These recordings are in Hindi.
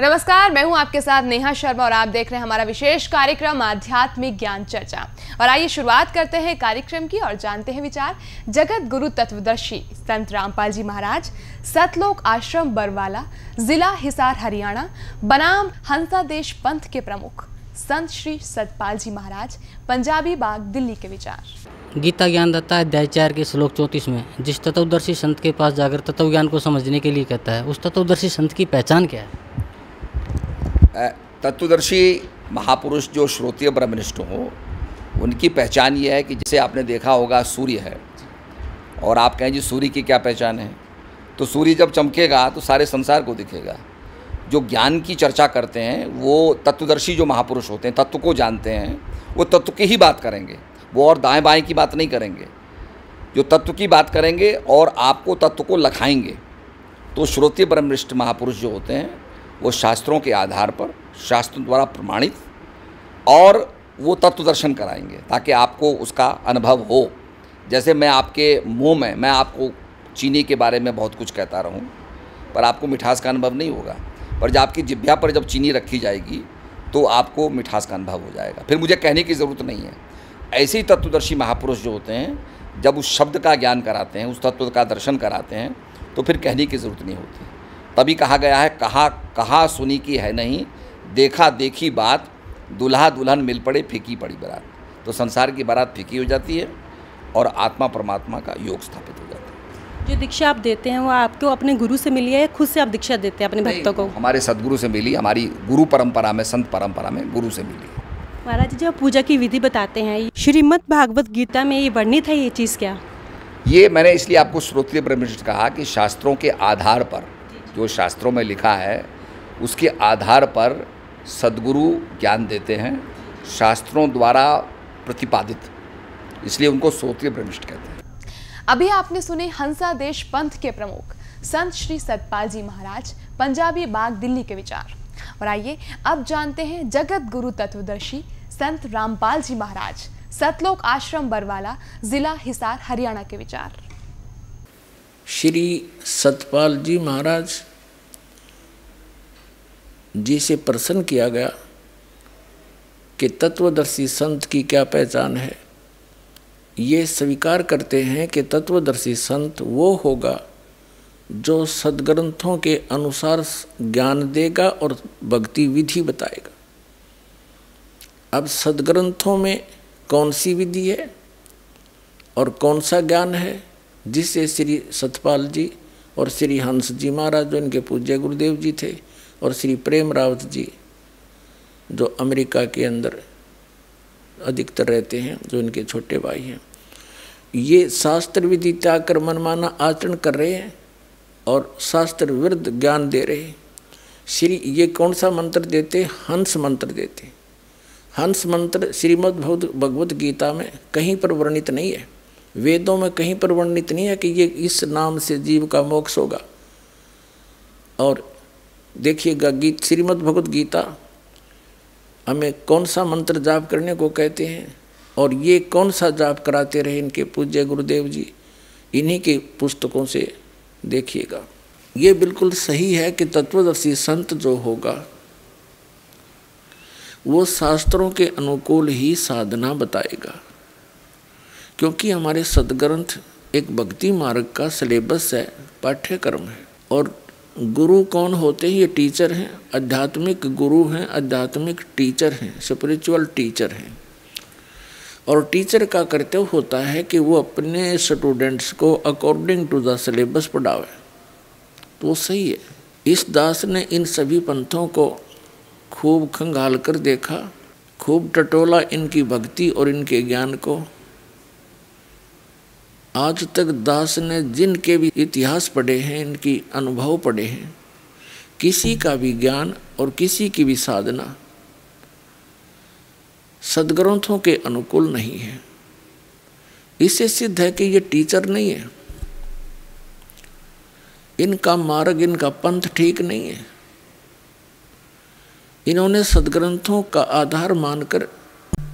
नमस्कार, मैं हूँ आपके साथ नेहा शर्मा और आप देख रहे हैं हमारा विशेष कार्यक्रम, आध्यात्मिक ज्ञान चर्चा। और आइए शुरुआत करते हैं कार्यक्रम की और जानते हैं विचार। जगत गुरु तत्वदर्शी संत रामपाल जी महाराज, सतलोक आश्रम बरवाला, जिला हिसार, हरियाणा, बनाम हंसा देश पंथ के प्रमुख संत श्री सतपाल जी महाराज, पंजाबी बाग, दिल्ली के विचार। गीता ज्ञान दत्ता अध्याय चार के श्लोक चौंतीस में, जिस तत्वदर्शी संत के पास जाकर तत्व ज्ञान को समझने के लिए कहता है, उस तत्वदर्शी संत की पहचान क्या है? तत्वदर्शी महापुरुष जो श्रोतीय ब्रह्मनिष्ठ हो, उनकी पहचान ये है कि जैसे आपने देखा होगा सूर्य है। और आप कहें जी सूर्य की क्या पहचान है? तो सूर्य जब चमकेगा तो सारे संसार को दिखेगा। जो ज्ञान की चर्चा करते हैं, वो तत्वदर्शी जो महापुरुष होते हैं, तत्व को जानते हैं, वो तत्व की ही बात करेंगे। वो और दाएँ बाएँ की बात नहीं करेंगे। जो तत्व की बात करेंगे और आपको तत्व को लखाएँगे। तो श्रोतीय ब्रह्मनिष्ठ महापुरुष जो होते हैं वो शास्त्रों के आधार पर, शास्त्रों द्वारा प्रमाणित, और वो तत्व दर्शन कराएँगे ताकि आपको उसका अनुभव हो। जैसे मैं आपके मुँह में, मैं आपको चीनी के बारे में बहुत कुछ कहता रहूँ, पर आपको मिठास का अनुभव नहीं होगा। पर जब आपकी जिभ्या पर जब चीनी रखी जाएगी तो आपको मिठास का अनुभव हो जाएगा। फिर मुझे कहने की ज़रूरत नहीं है। ऐसे ही तत्वदर्शी महापुरुष जो होते हैं, जब उस शब्द का ज्ञान कराते हैं, उस तत्व का दर्शन कराते हैं तो फिर कहने की ज़रूरत नहीं होती। तभी कहा गया है कहा कहा सुनी की है नहीं देखा देखी बात दुल्हा दुल्हन मिल पड़े फीकी पड़ी बारात। तो संसार की बारात फीकी हो जाती है और आत्मा परमात्मा का योग स्थापित हो जाता है। जो दीक्षा आप देते हैं वो आपको अपने गुरु से मिली है खुद से आप दीक्षा देते हैं अपने भक्तों को? हमारे सदगुरु से मिली हमारी गुरु परंपरा में संत परंपरा में गुरु से मिली। महाराज जी जब पूजा की विधि बताते हैं श्रीमद भागवत गीता में ये वर्णित है ये चीज़ क्या? ये मैंने इसलिए आपको श्रोत्रिय ब्रह्मनिष्ठ कहा कि शास्त्रों के आधार पर जो शास्त्रों में लिखा है उसके आधार पर सदगुरु ज्ञान देते हैं शास्त्रों द्वारा प्रतिपादित। इसलिए उनको सोत्रीय ब्रह्मिष्ठ कहते हैं। अभी आपने सुने हंसा देश पंथ के प्रमुख संत श्री सतपाल जी महाराज पंजाबी बाग दिल्ली के विचार। और आइए अब जानते हैं जगत गुरु तत्वदर्शी संत रामपाल जी महाराज सतलोक आश्रम बरवाला जिला हिसार हरियाणा के विचार। श्री सतपाल जी महाराज जी से किया गया कि तत्वदर्शी संत की क्या पहचान है। ये स्वीकार करते हैं कि तत्वदर्शी संत वो होगा जो सदग्रंथों के अनुसार ज्ञान देगा और भक्ति विधि बताएगा। अब सदग्रंथों में कौन सी विधि है और कौन सा ज्ञान है जिससे श्री सतपाल जी और श्री हंस जी महाराज जो इनके पूज्य गुरुदेव जी थे और श्री प्रेम रावत जी जो अमेरिका के अंदर अधिकतर रहते हैं, जो इनके छोटे भाई हैं, ये शास्त्र विधि त्याग कर मनमाना आचरण कर रहे हैं और शास्त्र विरुद्ध ज्ञान दे रहे हैं। श्री, ये कौन सा मंत्र देते? हंस मंत्र देते। हंस मंत्र श्रीमद् भगवत गीता में कहीं पर वर्णित नहीं है। वेदों में कहीं पर वर्णित नहीं है कि ये इस नाम से जीव का मोक्ष होगा। और देखिएगा, गीत श्रीमद् भगवत गीता हमें कौन सा मंत्र जाप करने को कहते हैं और ये कौन सा जाप कराते रहे इनके पूज्य गुरुदेव जी, इन्हीं के पुस्तकों से देखिएगा। ये बिल्कुल सही है कि तत्वदर्शी संत जो होगा, वो शास्त्रों के अनुकूल ही साधना बताएगा। क्योंकि हमारे सदग्रंथ एक भक्ति मार्ग का सिलेबस है, पाठ्यक्रम है और गुरु कौन होते हैं? ये टीचर हैं, आध्यात्मिक गुरु हैं, आध्यात्मिक टीचर हैं स्पिरिचुअल टीचर हैं। और टीचर का कर्तव्य होता है कि वो अपने स्टूडेंट्स को अकॉर्डिंग टू द सिलेबस पढ़ावे। तो सही है। इस दास ने इन सभी पंथों को खूब खंगाल कर देखा, खूब टटोला इनकी भक्ति और इनके ज्ञान को। आज तक दास ने जिनके भी इतिहास पढ़े हैं, इनकी अनुभव पढ़े हैं। किसी का भी ज्ञान और किसी की भी साधना सदग्रंथों के अनुकूल नहीं है। इससे सिद्ध है कि ये टीचर नहीं है। इनका मार्ग, इनका पंथ ठीक नहीं है। इन्होंने सदग्रंथों का आधार मानकर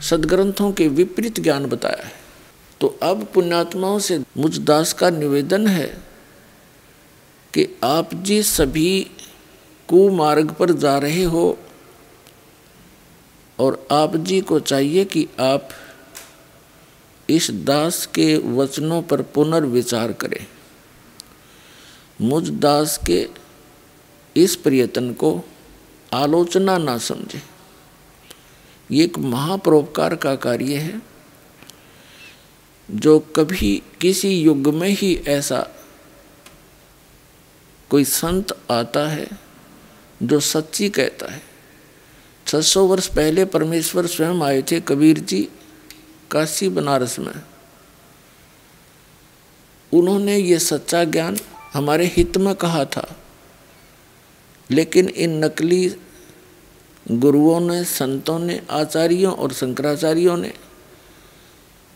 सदग्रंथों के विपरीत ज्ञान बताया है। तो अब पुण्यात्माओं से मुझ दास का निवेदन है कि आप जी सभी कुमार्ग पर जा रहे हो और आप जी को चाहिए कि आप इस दास के वचनों पर पुनर्विचार करें। मुझ दास के इस प्रयत्न को आलोचना ना समझे। ये एक महापरोपकार का कार्य है। जो कभी किसी युग में ही ऐसा कोई संत आता है जो सच्ची कहता है। 600 वर्ष पहले परमेश्वर स्वयं आए थे कबीर जी काशी बनारस में। उन्होंने ये सच्चा ज्ञान हमारे हित में कहा था। लेकिन इन नकली गुरुओं ने, संतों ने, आचार्यों और शंकराचार्यों ने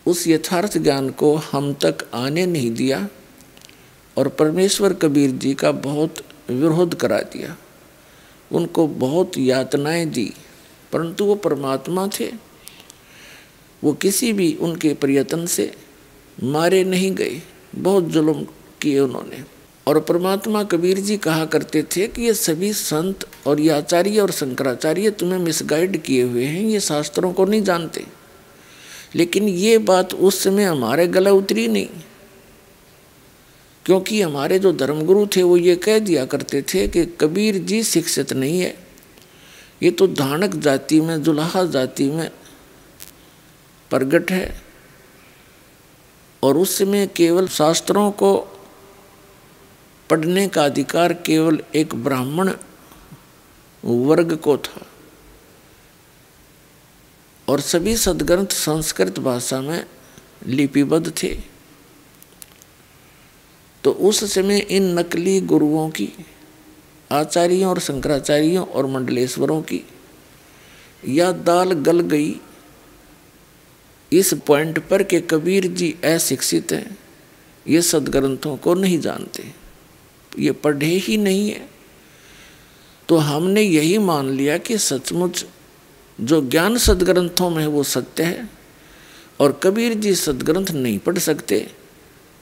उस यथार्थ ज्ञान को हम तक आने नहीं दिया और परमेश्वर कबीर जी का बहुत विरोध करा दिया। उनको बहुत यातनाएँ दी, परंतु वो परमात्मा थे। वो किसी भी उनके प्रयत्न से मारे नहीं गए। बहुत जुल्म किए उन्होंने। और परमात्मा कबीर जी कहा करते थे कि ये सभी संत और ये आचार्य और शंकराचार्य तुम्हें मिसगाइड किए हुए हैं, ये शास्त्रों को नहीं जानते। लेकिन ये बात उस समय हमारे गला उतरी नहीं। क्योंकि हमारे जो धर्मगुरु थे, वो ये कह दिया करते थे कि कबीर जी शिक्षित नहीं है। ये तो धानक जाति में जुलाहा जाति में प्रगट है। और उस समय केवल शास्त्रों को पढ़ने का अधिकार केवल एक ब्राह्मण वर्ग को था। और सभी सदग्रंथ संस्कृत भाषा में लिपिबद्ध थे। तो उस समय इन नकली गुरुओं की, आचार्यों और शंकराचार्यों और मंडलेश्वरों की या दाल गल गई। इस पॉइंट पर कि कबीर जी अशिक्षित हैं, ये सदग्रंथों को नहीं जानते। ये पढ़े ही नहीं है। तो हमने यही मान लिया कि सचमुच जो ज्ञान सदग्रंथों में है, वो सत्य है और कबीर जी सदग्रंथ नहीं पढ़ सकते,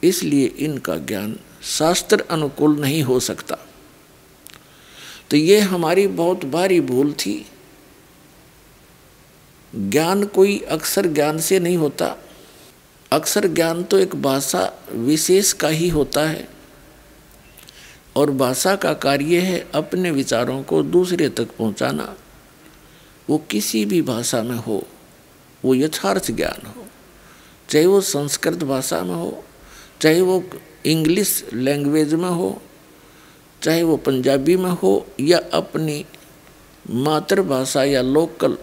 इसलिए इनका ज्ञान शास्त्र अनुकूल नहीं हो सकता। तो ये हमारी बहुत भारी भूल थी। ज्ञान कोई अक्सर ज्ञान से नहीं होता। अक्सर ज्ञान तो एक भाषा विशेष का ही होता है और भाषा का कार्य है अपने विचारों को दूसरे तक पहुंचाना। वो किसी भी भाषा में हो, वो यथार्थ ज्ञान हो। चाहे वो संस्कृत भाषा में हो, चाहे वो इंग्लिश लैंग्वेज में हो, चाहे वो पंजाबी में हो या अपनी मातृभाषा या लोकल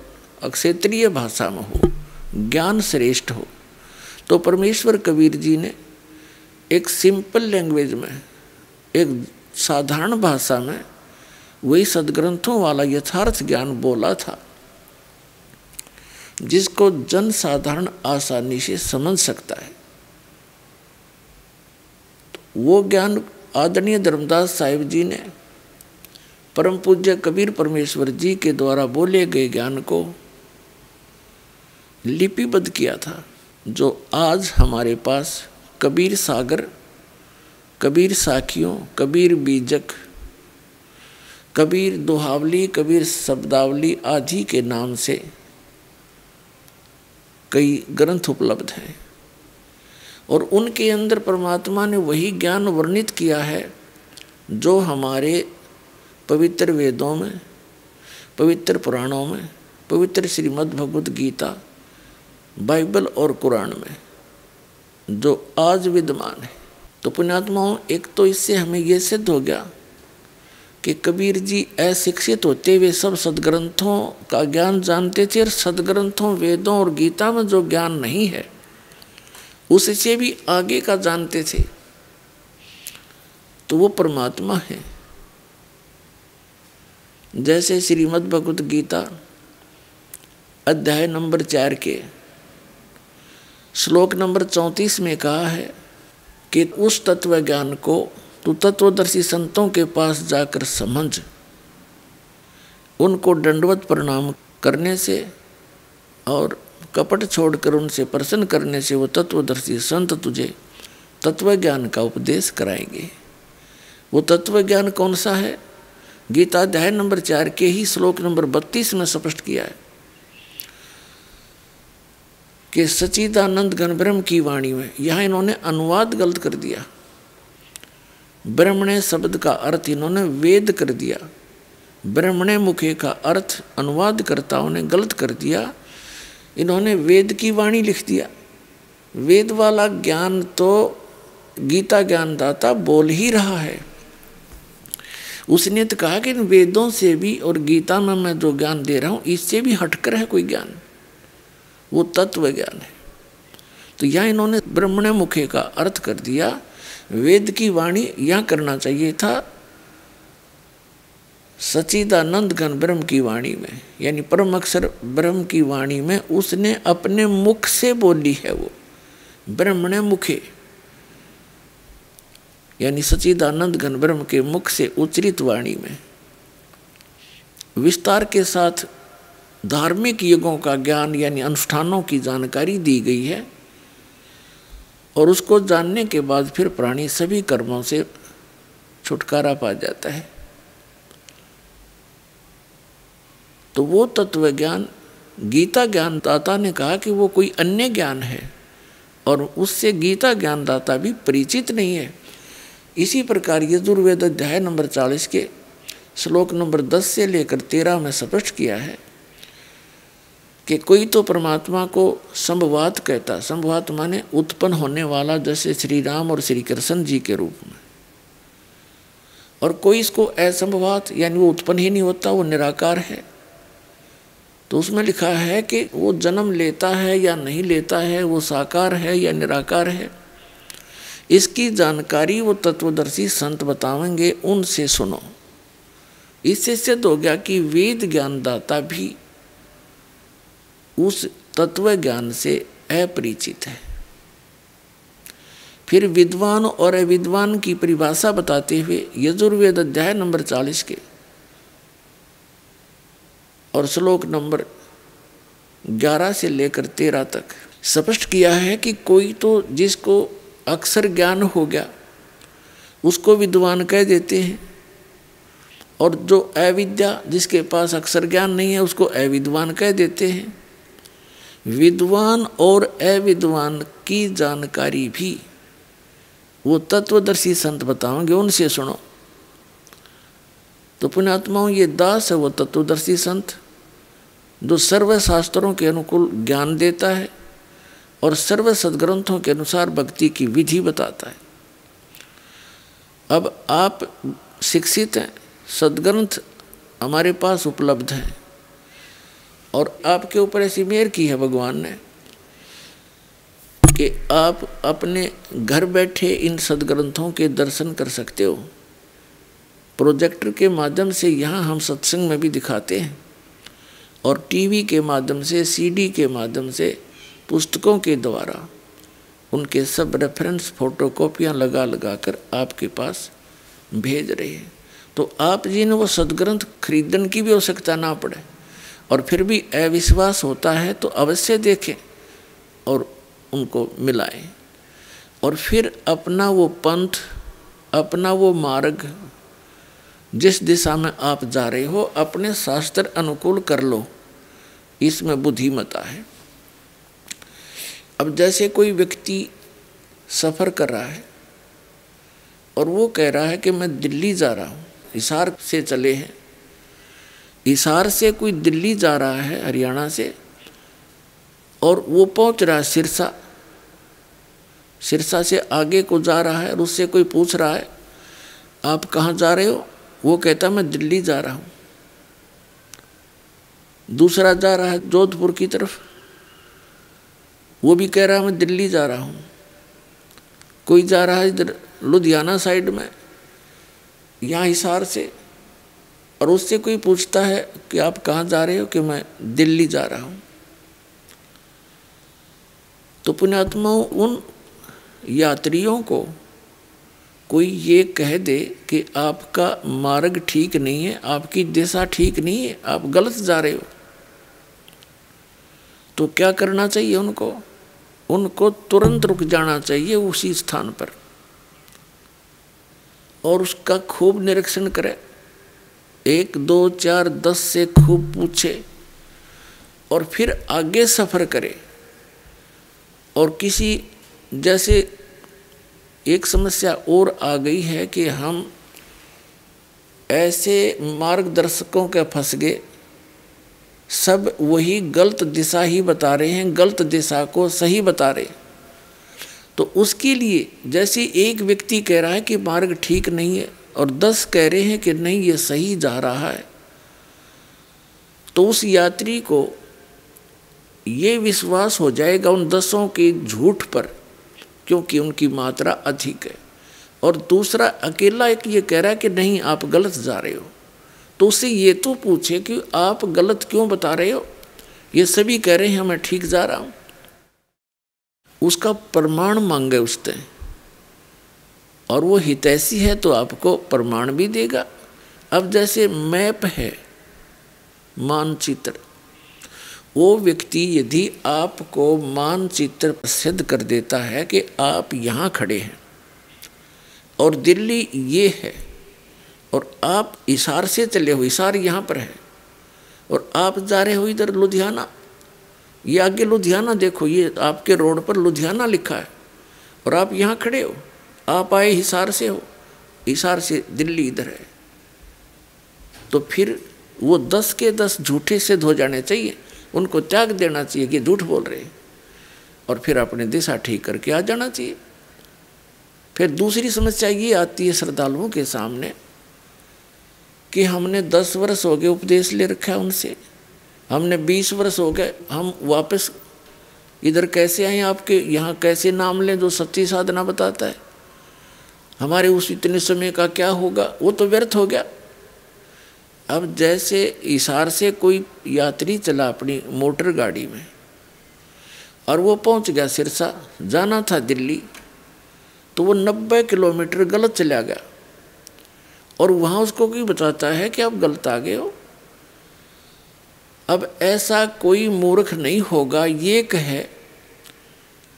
क्षेत्रीय भाषा में हो, ज्ञान श्रेष्ठ हो। तो परमेश्वर कबीर जी ने एक सिंपल लैंग्वेज में, एक साधारण भाषा में वही सदग्रंथों वाला यथार्थ ज्ञान बोला था। जिसको जन साधारण आसानी से समझ सकता है। वो ज्ञान आदरणीय धर्मदास साहिब जी ने परम पूज्य कबीर परमेश्वर जी के द्वारा बोले गए ज्ञान को लिपिबद्ध किया था, जो आज हमारे पास कबीर सागर, कबीर साखियों, कबीर बीजक, कबीर दोहावली, कबीर शब्दावली आदि के नाम से कई ग्रंथ उपलब्ध हैं। और उनके अंदर परमात्मा ने वही ज्ञान वर्णित किया है, जो हमारे पवित्र वेदों में, पवित्र पुराणों में, पवित्र श्रीमद् भगवद गीता, बाइबल और कुरान में, जो आज विद्यमान है। तो पुण्यात्माओं, एक तो इससे हमें यह सिद्ध हो गया कि कबीर जी अशिक्षित होते हुए सब सदग्रंथों का ज्ञान जानते थे और सदग्रंथों, वेदों और गीता में जो ज्ञान नहीं है, उससे भी आगे का जानते थे। तो वो परमात्मा है। जैसे श्रीमद् भगवत गीता अध्याय नंबर चार के श्लोक नंबर चौंतीस में कहा है कि उस तत्व ज्ञान को तू तत्वदर्शी संतों के पास जाकर समझ। उनको दंडवत प्रणाम करने से और कपट छोड़कर उनसे प्रसन्न करने से वो तत्वदर्शी संत तुझे तत्व ज्ञान का उपदेश कराएँगे। वो तत्व ज्ञान कौन सा है? गीता अध्याय नंबर चार के ही श्लोक नंबर बत्तीस में स्पष्ट किया है कि सचिदानंद घन ब्रह्म की वाणी में यहाँ इन्होंने अनुवाद गलत कर दिया। ब्रह्मणे शब्द का अर्थ इन्होंने वेद कर दिया। ब्रह्मणे मुखे का अर्थ अनुवादकर्ताओं ने गलत कर दिया। इन्होंने वेद की वाणी लिख दिया। वेद वाला ज्ञान तो गीता ज्ञानदाता बोल ही रहा है। उसने तो कहा कि इन वेदों से भी और गीता में मैं जो ज्ञान दे रहा हूँ, इससे भी हटकर है कोई ज्ञान। वो तत्व ज्ञान है। तो यहाँ इन्होंने ब्रह्मण मुखे का अर्थ कर दिया। वेद की वाणी यह करना चाहिए था। सचिदानंद घन ब्रह्म की वाणी में, यानी परम अक्षर ब्रह्म की वाणी में उसने अपने मुख से बोली है वो। ब्रह्मण मुखे, यानी सचिदानंद घन ब्रह्म के मुख से उच्चरित वाणी में। विस्तार के साथ धार्मिक युगों का ज्ञान, यानी अनुष्ठानों की जानकारी दी गई है। और उसको जानने के बाद फिर प्राणी सभी कर्मों से छुटकारा पा जाता है। तो वो तत्व ज्ञान, गीता ज्ञानदाता ने कहा कि वो कोई अन्य ज्ञान है और उससे गीता ज्ञानदाता भी परिचित नहीं है। इसी प्रकार यजुर्वेद अध्याय नंबर चालीस के श्लोक नंबर दस से लेकर तेरह में स्पष्ट किया है। कि कोई तो परमात्मा को संभवात कहता संभवात माने उत्पन्न होने वाला जैसे श्री राम और श्री कृष्ण जी के रूप में। और कोई इसको असंभवात, यानी वो उत्पन्न ही नहीं होता, वो निराकार है। तो उसमें लिखा है कि वो जन्म लेता है या नहीं लेता है, वो साकार है या निराकार है, इसकी जानकारी वो तत्वदर्शी संत बतावेंगे उनसे सुनो। इससे सिद्ध हो गया कि वेद ज्ञानदाता भी उस तत्व ज्ञान से अपरिचित है। फिर विद्वान और अविद्वान की परिभाषा बताते हुए यजुर्वेद अध्याय नंबर चालीस के और श्लोक नंबर ग्यारह से लेकर तेरह तक स्पष्ट किया है कि कोई तो जिसको अक्सर ज्ञान हो गया, उसको विद्वान कह देते हैं और जो अविद्या जिसके पास अक्सर ज्ञान नहीं है, उसको अविद्वान कह देते हैं। विद्वान और अविद्वान की जानकारी भी, वो तत्वदर्शी संत बताओगे, उनसे सुनो। तो पुण्यात्माओं, ये दास है वो तत्वदर्शी संत, जो सर्व शास्त्रों के अनुकूल ज्ञान देता है और सर्व सदग्रंथों के अनुसार भक्ति की विधि बताता है। अब आप शिक्षित हैं, सदग्रंथ हमारे पास उपलब्ध हैं। और आपके ऊपर ऐसी मेहर की है भगवान ने कि आप अपने घर बैठे इन सदग्रंथों के दर्शन कर सकते हो। प्रोजेक्टर के माध्यम से यहाँ हम सत्संग में भी दिखाते हैं और टीवी के माध्यम से सीडी के माध्यम से, पुस्तकों के द्वारा उनके सब रेफरेंस फ़ोटो कॉपियाँ लगा लगा कर आपके पास भेज रहे हैं। तो आप जी ने वो सदग्रंथ खरीदने की भी आवश्यकता ना पड़े। और फिर भी अविश्वास होता है तो अवश्य देखें और उनको मिलाएँ। और फिर अपना वो पंथ, अपना वो मार्ग, जिस दिशा में आप जा रहे हो, अपने शास्त्र अनुकूल कर लो। इसमें बुद्धिमता है। अब जैसे कोई व्यक्ति सफ़र कर रहा है और वो कह रहा है कि मैं दिल्ली जा रहा हूँ, हिसार से चले हैं। हिसार से कोई दिल्ली जा रहा है, हरियाणा से, और वो पहुँच रहा है सिरसा। सिरसा से आगे को जा रहा है और उससे कोई पूछ रहा है, आप कहाँ जा रहे हो? वो कहता, मैं दिल्ली जा रहा हूँ। दूसरा जा रहा है जोधपुर की तरफ़। वो भी कह रहा है मैं दिल्ली जा रहा हूँ। कोई जा रहा है इधर लुधियाना साइड में, यहाँ हिसार से। और उससे कोई पूछता है कि आप कहाँ जा रहे हो कि मैं दिल्ली जा रहा हूँ? तो पुण्यात्माओं उन यात्रियों को कोई ये कह दे कि आपका मार्ग ठीक नहीं है, आपकी दिशा ठीक नहीं है, आप गलत जा रहे हो। तो क्या करना चाहिए उनको? उनको तुरंत रुक जाना चाहिए उसी स्थान पर और उसका खूब निरीक्षण करे। एक, दो, चार, दस से खूब पूछे और फिर आगे सफ़र करे। और किसी, जैसे एक समस्या और आ गई है कि हम ऐसे मार्गदर्शकों के फंस गए। सब वही गलत दिशा ही बता रहे हैं, गलत दिशा को सही बता रहे तो उसके लिए जैसे एक व्यक्ति कह रहा है कि मार्ग ठीक नहीं है और दस कह रहे हैं कि नहीं, ये सही जा रहा है। तो उस यात्री को ये विश्वास हो जाएगा उन दसों के झूठ पर, क्योंकि उनकी मात्रा अधिक है। और दूसरा, अकेला एक ये कह रहा है कि नहीं, आप गलत जा रहे हो। तो उससे ये तो पूछे कि आप गलत क्यों बता रहे हो? ये सभी कह रहे हैं, मैं ठीक जा रहा हूँ। उसका प्रमाण मांगे उसने। और वो हितैषी है तो आपको प्रमाण भी देगा। अब जैसे मैप है, मानचित्र, वो व्यक्ति यदि आपको मानचित्र सिद्ध कर देता है कि आप यहाँ खड़े हैं और दिल्ली ये है और आप इशार से चले हो, इशार यहाँ पर है और आप जा रहे हो इधर लुधियाना, ये आगे लुधियाना देखो, ये आपके रोड पर लुधियाना लिखा है और आप यहाँ खड़े हो। आप आए हिसार से हो। हिसार से दिल्ली इधर है। तो फिर वो दस के दस झूठे सिद्ध हो जाने चाहिए। उनको त्याग देना चाहिए कि झूठ बोल रहे और फिर अपने दिशा ठीक करके आ जाना चाहिए। फिर दूसरी समस्या ये आती है श्रद्धालुओं के सामने कि हमने दस वर्ष हो गए उपदेश ले रखा है उनसे। हमने बीस वर्ष हो गए, हम वापस इधर कैसे आए आपके? यहाँ कैसे नाम लें जो सच्ची साधना बताता है? हमारे उस इतने समय का क्या होगा? वो तो व्यर्थ हो गया। अब जैसे इशार से कोई यात्री चला अपनी मोटर गाड़ी में, और वो पहुँच गया सिरसा, जाना था दिल्ली तो वो नब्बे किलोमीटर गलत चला गया। और वहाँ उसको कोई बताता है कि आप गलत आ गए हो? अब ऐसा कोई मूर्ख नहीं होगा, ये कहे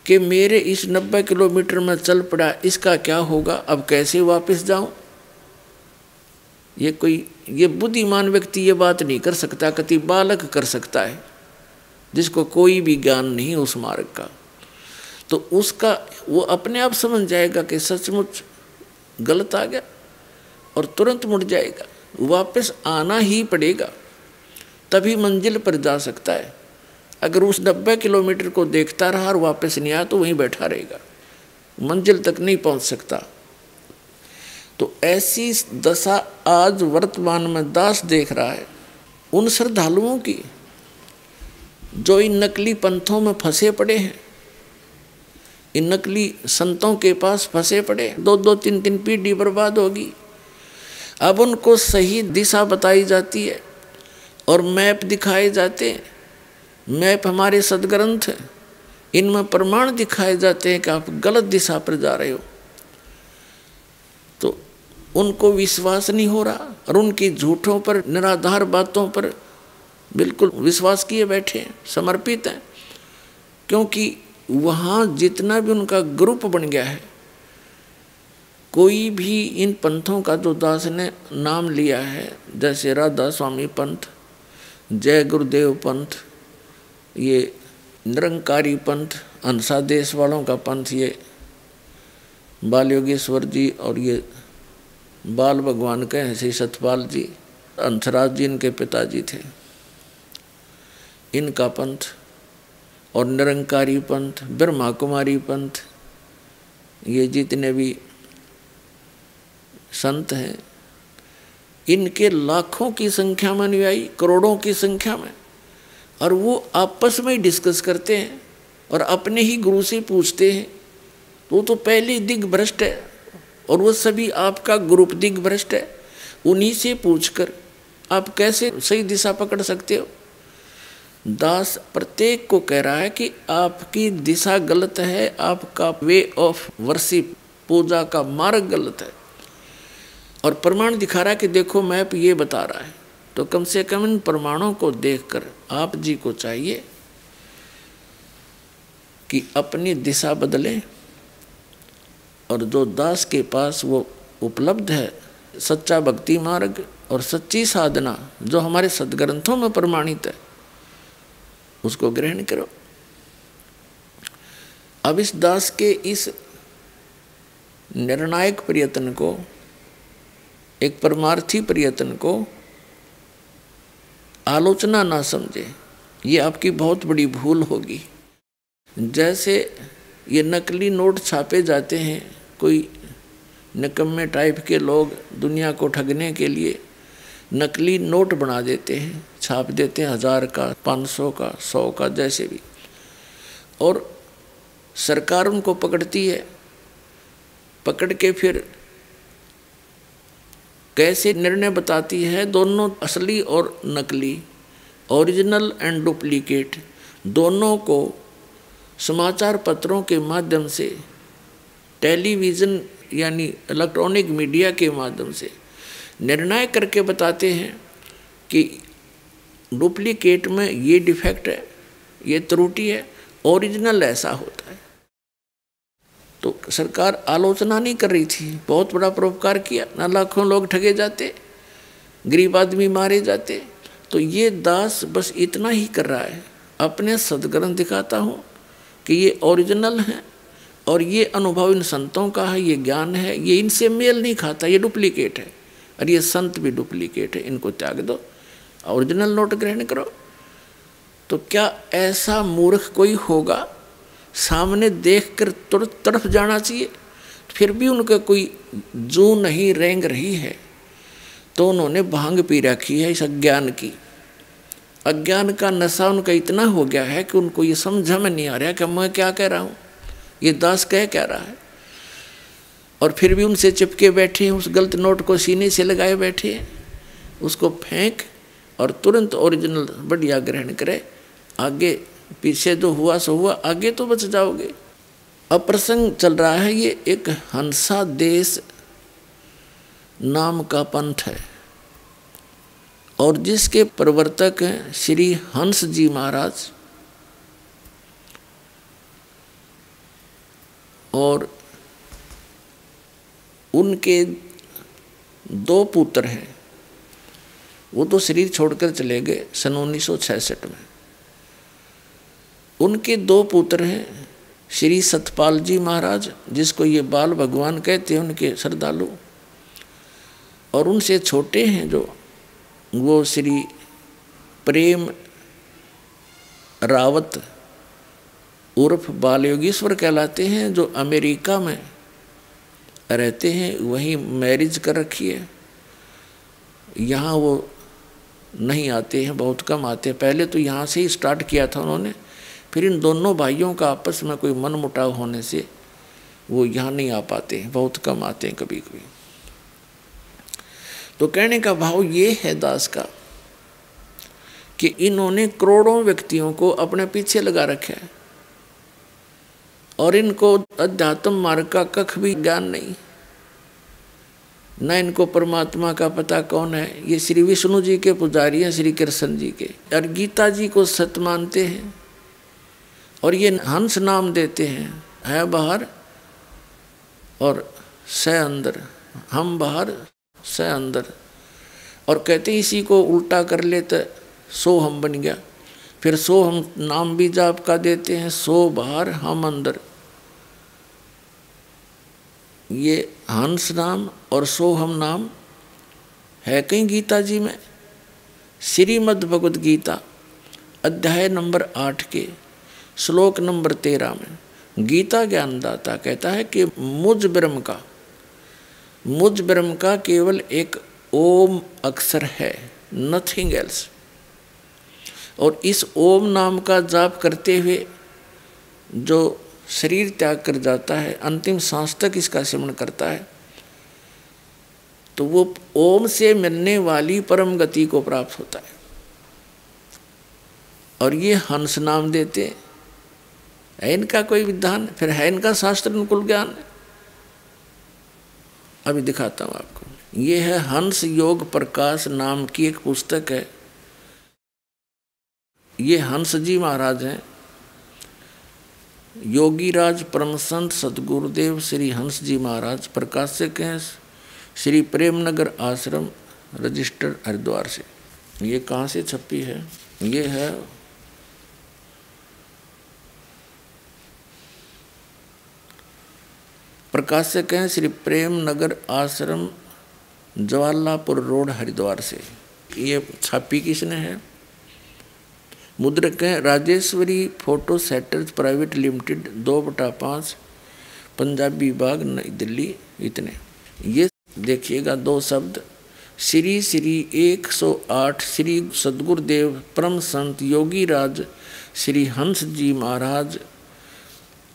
कि मेरे इस नब्बे किलोमीटर में चल पड़ा, इसका क्या होगा? अब कैसे वापस जाऊँ? ये कोई, ये बुद्धिमान व्यक्ति ये बात नहीं कर सकता, कति बालक कर सकता है, जिसको कोई भी ज्ञान नहीं उस मार्ग का। तो उसका, वो अपने आप समझ जाएगा कि सचमुच गलत आ गया और तुरंत मुड़ जाएगा। वापस आना ही पड़ेगा, तभी मंजिल पर जा सकता है। अगर उस नब्बे किलोमीटर को देखता रहा और वापस नहीं आया तो वहीं बैठा रहेगा। मंजिल तक नहीं पहुँच सकता। तो ऐसी दशा आज वर्तमान में दास देख रहा है, उन श्रद्धालुओं की, जो इन नकली पंथों में फंसे पड़े हैं। इन नकली संतों के पास फंसे पड़े दो दो तीन तीन पीढ़ी बर्बाद होगी। अब उनको सही दिशा बताई जाती है और मैप दिखाए जाते हैं। मैप हमारे सदग्रंथ हैं। इनमें प्रमाण दिखाए जाते हैं कि आप गलत दिशा पर जा रहे हो। तो उनको विश्वास नहीं हो रहा और उनकी झूठों पर, निराधार बातों पर बिल्कुल विश्वास किए बैठे हैं, समर्पित हैं। क्योंकि वहाँ जितना भी उनका ग्रुप बन गया है, कोई भी इन पंथों का जो दास ने नाम लिया है, जैसे राधा स्वामी पंथ, जय गुरुदेव पंथ ये निरंकारी पंथ अंसा देश वालों का पंथ ये बाल योगेश्वर जी और ये बाल भगवान के हैं, श्री सतपाल जी, अंशराज जी इनके पिताजी थे। इनका पंथ और निरंकारी पंथ, ब्रह्मा कुमारी पंथ, ये जितने भी संत हैं, इनके लाखों की संख्या में अनुयायी करोड़ों की संख्या में। और वो आपस में ही डिस्कस करते हैं और अपने ही गुरु से पूछते हैं। तो तो पहले दिग भ्रष्ट है और वो सभी आपका ग्रुप दिग भ्रष्ट है। उन्हीं से पूछकर आप कैसे सही दिशा पकड़ सकते हो? दास प्रत्येक को कह रहा है कि आपकी दिशा गलत है, आपका वे ऑफ़ वर्शिप पूजा का मार्ग गलत है। और प्रमाण दिखा रहा है कि देखो मैप ये बता रहा है। तो कम से कम इन प्रमाणों को देखकर आप जी को चाहिए कि अपनी दिशा बदले और जो दास के पास वो उपलब्ध है, सच्चा भक्ति मार्ग और सच्ची साधना जो हमारे सदग्रंथों में प्रमाणित है, उसको ग्रहण करो। अब इस दास के इस निर्णायक प्रयत्न को, एक परमार्थी प्रयत्न को आलोचना ना समझे, ये आपकी बहुत बड़ी भूल होगी। जैसे ये नकली नोट छापे जाते हैं, कोई निकम्मे टाइप के लोग दुनिया को ठगने के लिए नकली नोट बना देते हैं, छाप देते हैं हज़ार का, पाँच सौ का सौ का, जैसे भी। और सरकार उनको पकड़ती है, पकड़ के फिर कैसे निर्णय बताती है दोनों असली और नकली ओरिजिनल एंड डुप्लीकेट दोनों को समाचार पत्रों के माध्यम से टेलीविज़न यानी इलेक्ट्रॉनिक मीडिया के माध्यम से निर्णय करके बताते हैं कि डुप्लीकेट में ये डिफेक्ट है, ये त्रुटि है ओरिजिनल ऐसा होता है। तो सरकार आलोचना नहीं कर रही थी। बहुत बड़ा परोपकार किया। ना लाखों लोग ठगे जाते, गरीब आदमी मारे जाते। तो ये दास बस इतना ही कर रहा है। अपने सदग्रंथ दिखाता हूँ कि ये ओरिजिनल है और ये अनुभव इन संतों का है, ये ज्ञान है, ये इनसे मेल नहीं खाता, ये डुप्लीकेट है। और ये संत भी डुप्लीकेट है, इनको त्याग दो, ओरिजिनल नोट ग्रहण करो। तो क्या ऐसा मूर्ख कोई होगा सामने देख कर तुरंत तरफ़ जाना चाहिए। फिर भी उनका कोई जू नहीं रेंग रही है तो उन्होंने भाँग पी रखी है इस अज्ञान की। अज्ञान का नशा उनका इतना हो गया है कि उनको ये समझ में नहीं आ रहा कि मैं क्या कह रहा हूँ। ये दास कह कह रहा है? और फिर भी उनसे चिपके बैठे हैं, उस गलत नोट को सीने से लगाए बैठे हैं। उसको फेंक और तुरंत ओरिजिनल बढ़िया ग्रहण करे। आगे पीछे जो हुआ, सो हुआ, आगे तो बच जाओगे। अब प्रसंग चल रहा है, ये एक हंसा देश नाम का पंथ है। और जिसके प्रवर्तक हैं श्री हंस जी महाराज, और उनके दो पुत्र हैं। वो तो शरीर छोड़कर चले गए, सन उन्नीस सौ छियासठ में। उनके दो पुत्र हैं, श्री सतपाल जी महाराज, जिसको ये बाल भगवान कहते हैं, उनके श्रद्धालु। और उनसे छोटे हैं जो, वो श्री प्रेम रावत उर्फ़ बाल योगीश्वर कहलाते हैं, जो अमेरिका में रहते हैं, वहीं मैरिज कर रखी है। यहाँ वो नहीं आते हैं, बहुत कम आते हैं। पहले तो यहाँ से ही स्टार्ट किया था उन्होंने। फिर इन दोनों भाइयों का आपस में कोई मन मुटाव होने से वो यहाँ नहीं आ पाते हैं, बहुत कम आते हैं कभी कभी तो कहने का भाव ये है दास का कि इन्होंने करोड़ों व्यक्तियों को अपने पीछे लगा रखा है और इनको अध्यात्म मार्ग का कख भी ज्ञान नहीं। न इनको परमात्मा का पता कौन है। ये श्री विष्णु जी के पुजारी हैं, श्री कृष्ण जी के। और गीता जी को सत मानते हैं। और ये हंस नाम देते हैं। है बाहर और स अंदर। हम बाहर, स अंदर। और कहते इसी को उल्टा कर लेते, सो हम बन गया। फिर सो हम नाम भी जाप का देते हैं, सो बाहर, हम अंदर। ये हंस नाम और सो हम नाम है कहीं गीता जी में? श्रीमद् भगवद गीता, अध्याय नंबर आठ के। श्लोक नंबर तेरह में गीता ज्ञानदाता कहता है कि मुझ ब्रह्म का, मुझ ब्रह्म का केवल एक ओम अक्षर है नथिंग एल्स और इस ओम नाम का जाप करते हुए जो शरीर त्याग कर जाता है, अंतिम सांस तक इसका सेवन करता है तो वो ओम से मिलने वाली परम गति को प्राप्त होता है। और ये हंस नाम देते है इनका कोई विधान? फिर है इनका शास्त्र अनुकूल ज्ञान? अभी दिखाता हूँ आपको। ये है हंस योग प्रकाश नाम की एक पुस्तक है। ये हंस जी महाराज हैं। योगीराज परम संत सदगुरुदेव श्री हंस जी महाराज प्रकाशक हैं। श्री प्रेमनगर आश्रम रजिस्टर हरिद्वार से। ये कहाँ से छपी है? ये है प्रकाशक हैं श्री प्रेम नगर आश्रम, जवाहरलालपुर रोड, हरिद्वार से। ये छापी किसने है? मुद्रक हैं Rajeshwari photo setters private limited, दो बटा पाँच, पंजाबी बाग नई दिल्ली, इतने। ये देखिएगा दो शब्द। श्री श्री 108 श्री सदगुरुदेव परम संत योगी राज श्री हंस जी महाराज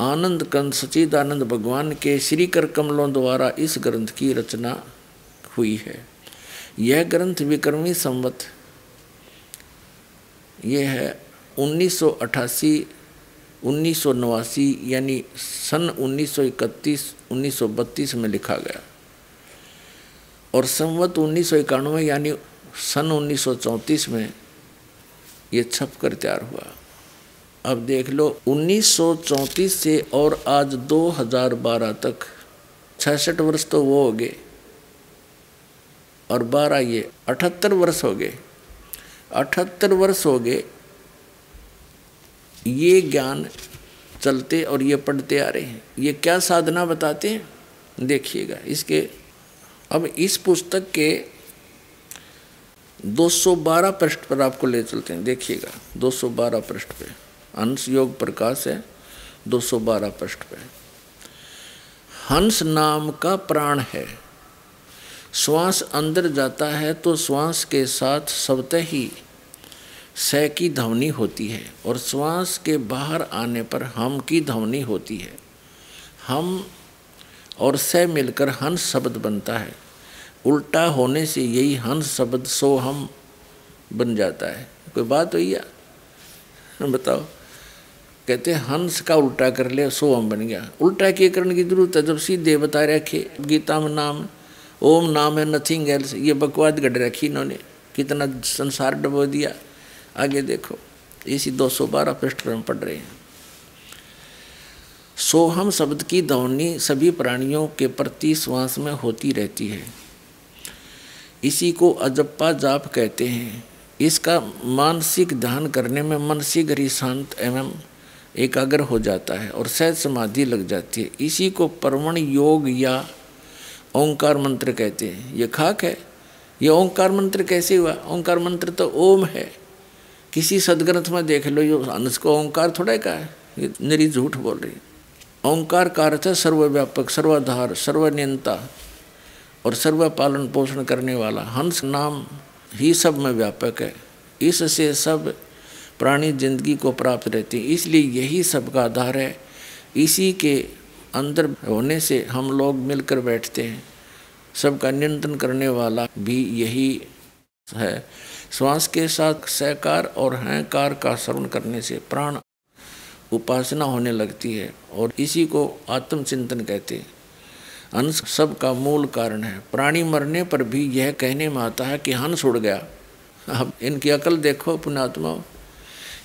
आनंद कंद सचिदानंद भगवान के श्री कर कमलों द्वारा इस ग्रंथ की रचना हुई है। यह ग्रंथ विक्रमी संवत, यह है उन्नीस सौ अठासी, उन्नीस सौ नवासी, यानी सन उन्नीस सौ इकतीस, उन्नीस सौ बत्तीस में लिखा गया। और संवत उन्नीस सौ इक्यानवे, यानी सन उन्नीस सौ चौंतीस में यह छप कर तैयार हुआ। अब देख लो 1934 से और आज 2012 तक। छसठ वर्ष तो वो हो गए। और बारह ये, अठहत्तर वर्ष हो गए। अठहत्तर वर्ष हो गए, ये ज्ञान चलते और ये पढ़ते आ रहे हैं। ये क्या साधना बताते हैं? देखिएगा, इसके, अब इस पुस्तक के 212 पृष्ठ पर आपको ले चलते हैं। देखिएगा 212 पृष्ठ पे। हंस योग प्रकाश है 212 पृष्ठ पे। हंस नाम का प्राण है। श्वास अंदर जाता है तो श्वास के साथ स्वतः ही स की ध्वनि होती है और श्वास के बाहर आने पर हम की ध्वनि होती है। हम और स मिलकर हंस शब्द बनता है। उल्टा होने से यही हंस शब्द सो हम बन जाता है। कोई बात हुई या? बताओ। कहते हैं, हंस का उल्टा कर ले सो हम बन गया। उल्टा किए करने की ज़रूरत है, जब सीधे बता रखे गीता में नाम ओम नाम है नथिंग एल्स ये बकवाद गढ़ रखी इन्होंने, कितना संसार डबो दिया। आगे देखो, इसी 212 पृष्ठ पर हम पढ़ रहे हैं। सोहम शब्द की ध्वनि सभी प्राणियों के प्रति श्वास में होती रहती है। इसी को अजप्पा जाप कहते हैं। इसका मानसिक ध्यान करने में मन शीघ्र ही शांत एवं एकाग्र हो जाता है और सहज समाधि लग जाती है। इसी को परवण योग या ओंकार मंत्र कहते हैं। ये खाक है। ये ओंकार मंत्र कैसे हुआ? ओंकार मंत्र तो ओम है। किसी सदग्रंथ में देख लो, ये अंश को ओंकार थोड़ा का है। ये मेरी झूठ बोल रही है। ओंकार का अर्थ है सर्वव्यापक, सर्वाधार सर्वनियंता और सर्व पालन पोषण करने वाला। हंस नाम ही सब में व्यापक है। इससे सब प्राणी ज़िंदगी को प्राप्त रहते हैं। इसलिए यही सबका आधार है। इसी के अंदर होने से हम लोग मिलकर बैठते हैं। सबका नियंत्रण करने वाला भी यही है। श्वास के साथ सहकार और हंकार का श्रवण करने से प्राण उपासना होने लगती है और इसी को आत्मचिंतन कहते हैं। हंस सब का मूल कारण है। प्राणी मरने पर भी यह कहने में आता है कि हंस उड़ गया। अब इनकी अकल देखो पुणात्मा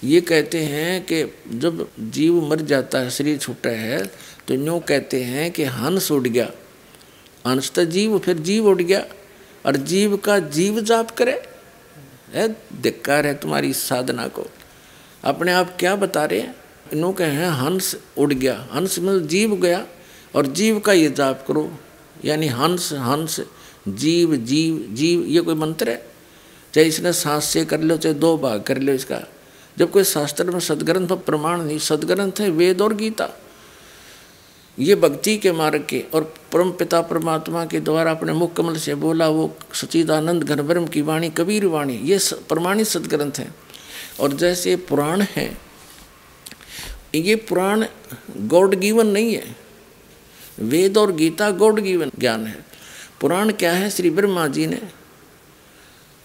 ये कहते हैं कि जब जीव मर जाता है, शरीर छूटा है तो यूँ कहते हैं कि हंस उड़ गया। हंस तो जीव, फिर जीव उड़ गया। और जीव का जीव जाप करे। है, धिक्कार है तुम्हारी साधना को। अपने आप क्या बता रहे हैं? इन्हों कहे हैं हंस उड़ गया। हंस मतलब जीव गया। और जीव का ये जाप करो। यानी हंस हंस, जीव जीव जीव, ये कोई मंत्र है? चाहे इसने सांस से कर लो, चाहे दो भाग कर लो इसका। जब कोई शास्त्र में सदग्रंथ प्रमाण नहीं, सदग्रंथ है वेद और गीता। ये भक्ति के मार्ग के और परम पिता परमात्मा के द्वारा अपने मुख कमल से बोला, वो सचिदानंद घनब्रह्म की वाणी, कबीर वाणी, ये प्रमाणित सदग्रंथ है। और जैसे पुराण है, ये पुराण गॉड गिवन नहीं है। वेद और गीता गॉड गिवन ज्ञान है। पुराण क्या है? श्री ब्रह्मा जी ने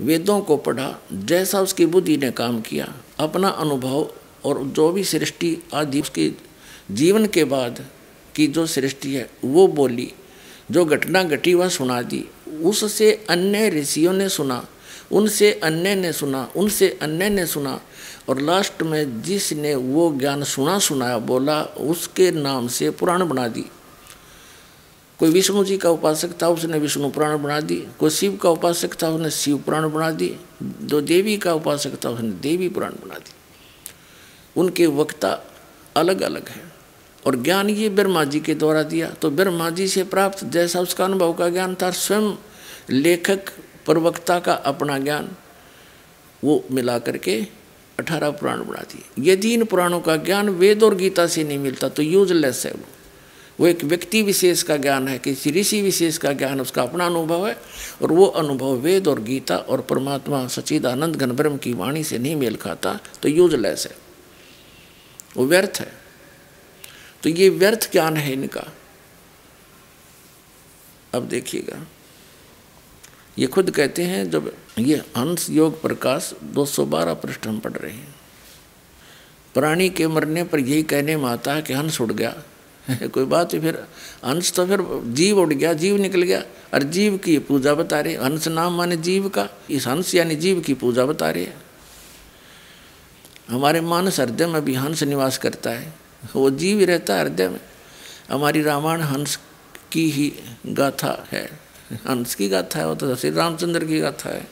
वेदों को पढ़ा, जैसा उसकी बुद्धि ने काम किया। अपना अनुभव और जो भी सृष्टि आदि उसके जीवन के बाद की जो सृष्टि है, वो बोली। जो घटना घटी वह सुना दी। उससे अन्य ऋषियों ने सुना, उनसे अन्य ने सुना, उनसे अन्य ने सुना और लास्ट में जिसने वो ज्ञान सुना सुनाया बोला, उसके नाम से पुराण बना दी। कोई विष्णु जी का उपासक था उसने विष्णु पुराण बना दी, कोई शिव का उपासक था उसने शिव पुराण बना दी जो देवी का उपासक था उसने देवी पुराण बना दी। उनके वक्ता अलग अलग है और ज्ञान ये ब्रह्मा जी के द्वारा दिया। तो ब्रह्मा जी से प्राप्त जैसा उसका अनुभव का ज्ञान था, स्वयं लेखक, प्रवक्ता का अपना ज्ञान वो मिला करके अठारह पुराण बना दिए। यदि इन पुराणों का ज्ञान वेद और गीता से नहीं मिलता तो यूजलेस है वो। वो एक व्यक्ति विशेष का ज्ञान है, किसी ऋषि विशेष का ज्ञान, उसका अपना अनुभव है, और वो अनुभव वेद और गीता और परमात्मा सचिदानंद घन ब्रह्म की वाणी से नहीं मेल खाता तो यूजलेस है। वो व्यर्थ है। तो ये व्यर्थ ज्ञान है इनका। अब देखिएगा। ये खुद कहते हैं, जब ये हंस योग प्रकाश 212 पृष्ठ हम पढ़ रहे हैं। प्राणी के मरने पर यही कहने में आता है कि हंस उड़ गया। कोई बात है, फिर हंस तो फिर जीव उड़ गया, जीव निकल गया। और जीव की पूजा बता रहे हंस नाम माने जीव का, इस हंस यानी जीव की पूजा बता रहे हमारे मानस हृदय में भी हंस निवास करता है, वो जीव ही रहता है हृदय में। हमारी रामायण हंस की ही गाथा है, हंस की गाथा है, वो तो श्री रामचंद्र की गाथा है।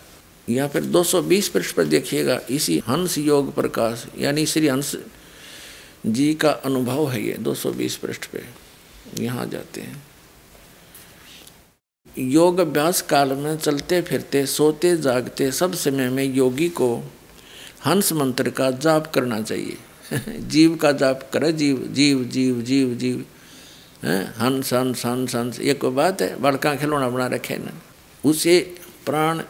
या फिर 220 पृष्ठ पर देखिएगा, इसी हंस योग प्रकाश, यानी श्री हंस जी का अनुभव है ये 220 पृष्ठ पे, यहाँ जाते हैं। योग अभ्यास काल में चलते फिरते, सोते जागते, सब समय में योगी को हंस मंत्र का जाप करना चाहिए। जीव का जाप करे, जीव जीव जीव जीव जीव। है? हंस हंस हंस हंस, ये कोई बात है? बड़का खिलौना बना रखे ना? उसे प्राण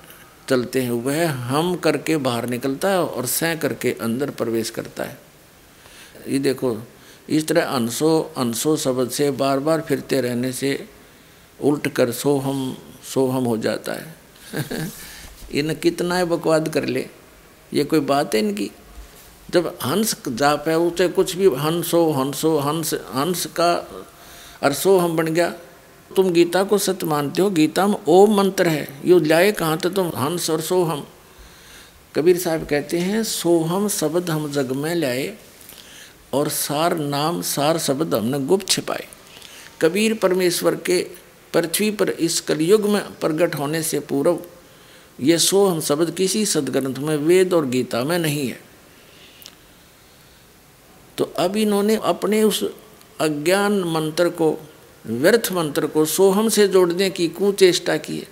चलते हैं, वह हम करके बाहर निकलता है और सह करके अंदर प्रवेश करता है। ये देखो, इस तरह अनसो अनसो शब्द से बार बार फिरते रहने से उल्ट कर सोहम सोहम हो जाता है। इन कितना है बकवाद कर ले, ये कोई बात है इनकी? जब हंस जाप है, उसे कुछ भी हंसो हंसो, हंस हंस का और सो हम बन गया, तुम गीता को सत्य मानते हो? गीता में ओम मंत्र है, यो लाए कहाँ तो तुम? हंस और सोहम। कबीर साहब कहते हैं, सोहम शब्द हम जग में लाए और सार नाम, सार शब्द हमने गुप्त छिपाए। कबीर परमेश्वर के पृथ्वी पर इस कलयुग में प्रकट होने से पूर्व ये सो हम शब्द किसी सदग्रंथ में, वेद और गीता में नहीं है। तो अब इन्होंने अपने उस अज्ञान मंत्र को, व्यर्थ मंत्र को सोहम से जोड़ने की कुचेष्टा की है।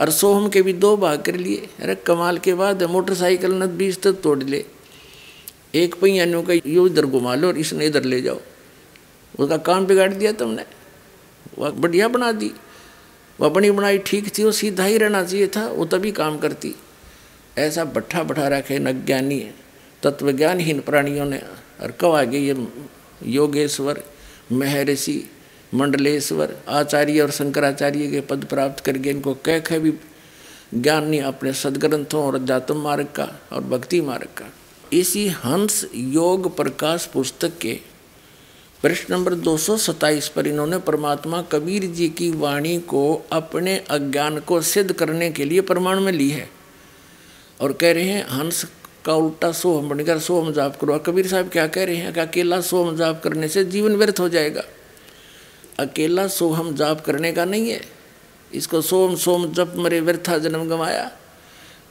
और सोहम के भी दो भाग कर लिए। अरे कमाल के बाद मोटरसाइकिल ने बीज तक तोड़ ले एक पहियानों का यो इधर घुमा लो और इसने इधर ले जाओ। उसका काम बिगाड़ दिया तुमने। वह बढ़िया बना दी। वह बनी बनाई ठीक थी, वो सीधा ही रहना चाहिए था, वो तभी काम करती। ऐसा बट्ठा बैठा रखे न ज्ञानी, तत्वज्ञानहीन प्राणियों ने। और कब आगे ये योगेश्वर, महर्षि, मंडलेश्वर, आचार्य और शंकराचार्य के पद प्राप्त करके इनको कह कह भी ज्ञान नहीं अपने सदग्रंथों और अध्यात्म मार्ग का और भक्ति मार्ग का इसी हंस योग प्रकाश पुस्तक के प्रश्न नंबर 227 पर इन्होंने परमात्मा कबीर जी की वाणी को अपने अज्ञान को सिद्ध करने के लिए प्रमाण में ली है और कह रहे हैं, हंस का उल्टा सोहम बनकर सोहम जाप करो। कबीर साहब क्या कह रहे हैं कि अकेला सोहम जाप करने से जीवन व्यर्थ हो जाएगा। अकेला सोहम जाप करने का नहीं है। इसको सोम सोम जप मरे व्यर्था जन्म गंवाया।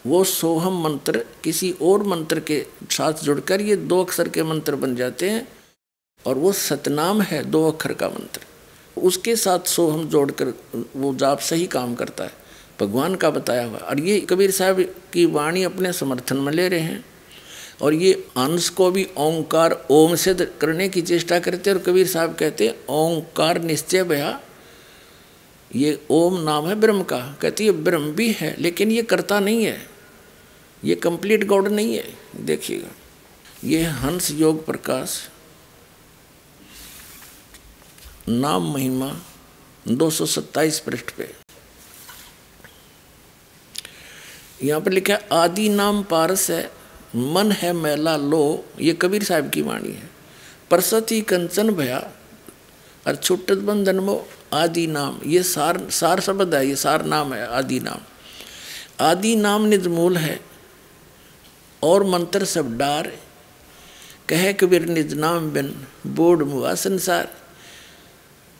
वो सोहम मंत्र, किसी और मंत्र के साथ जुड़कर ये दो अक्षर के मंत्र बन जाते हैं और वो सतनाम है, दो अक्षर का मंत्र। उसके साथ सोहम जोड़कर वो जाप सही काम करता है। भगवान का बताया हुआ और ये कबीर साहब की वाणी अपने समर्थन में ले रहे हैं। और ये अंश को भी ओंकार, ओम से करने की चेष्टा करते हैं और कबीर साहब कहते हैं, ओंकार निश्चय भया ये ओम नाम है ब्रह्म का। कहती है, ब्रह्म भी है, लेकिन ये करता नहीं है। ये कंप्लीट गॉड नहीं है। देखिएगा। ये हंस योग प्रकाश, नाम महिमा 227 पृष्ठ पे। यहाँ पर लिखा है, आदि नाम पारस है, मन है मैला लो, ये कबीर साहब की वाणी है। परसती कंचन भया और छुट्ट बंधन मो आदि नाम, ये सार सार शब्द है, ये सार नाम है, आदि नाम। आदि नाम निजमूल है, और मंत्र सब डार कह कबीर निज नाम बिन बोर्ड मुआ संसार।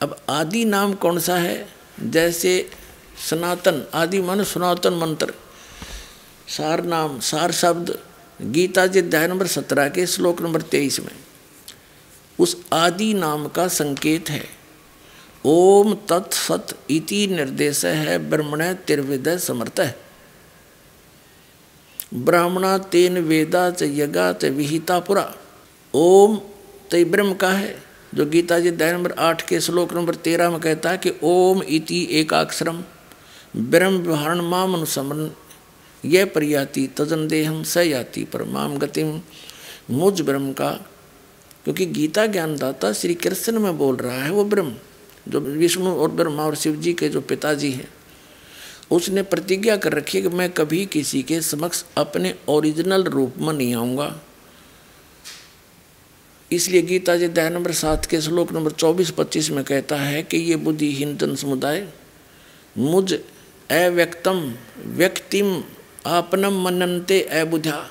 अब आदि नाम कौन सा है? जैसे सनातन, आदि मन सनातन मंत्र। सार नाम, सार शब्द, गीता जी अध्याय नंबर सत्रह के श्लोक नंबर तेईस में। उस आदि नाम का संकेत है। ओम तत्सत इति निर्देश है, ब्रह्मण तिर्विदय समर्थ। है ब्राह्मणा तेन वेदा च यज्ञा च विहिता पुरा। ओम तय ब्रह्म का है, जो गीता जी अध्याय नंबर आठ के श्लोक नंबर तेरह में कहता है कि ओम इति एकाक्षरम, ब्रह्म व्यवहारण माम अनुसमरण यह प्रयाति तजन देहम स याति परमाम गतिम, मुझ ब्रह्म का। क्योंकि गीता ज्ञानदाता श्री कृष्ण में बोल रहा है, वो ब्रह्म। जो विष्णु और ब्रह्मा और शिव जी के जो पिताजी हैं, उसने प्रतिज्ञा कर रखी है कि मैं कभी किसी के समक्ष अपने ओरिजिनल रूप में नहीं आऊँगा। इसलिए गीता जी अध्याय नंबर सात के श्लोक नंबर चौबीस पच्चीस में कहता है कि ये बुद्धिहीन जन समुदाय, मुझ अव्यक्तम व्यक्तिम आपनम मननते अबुझा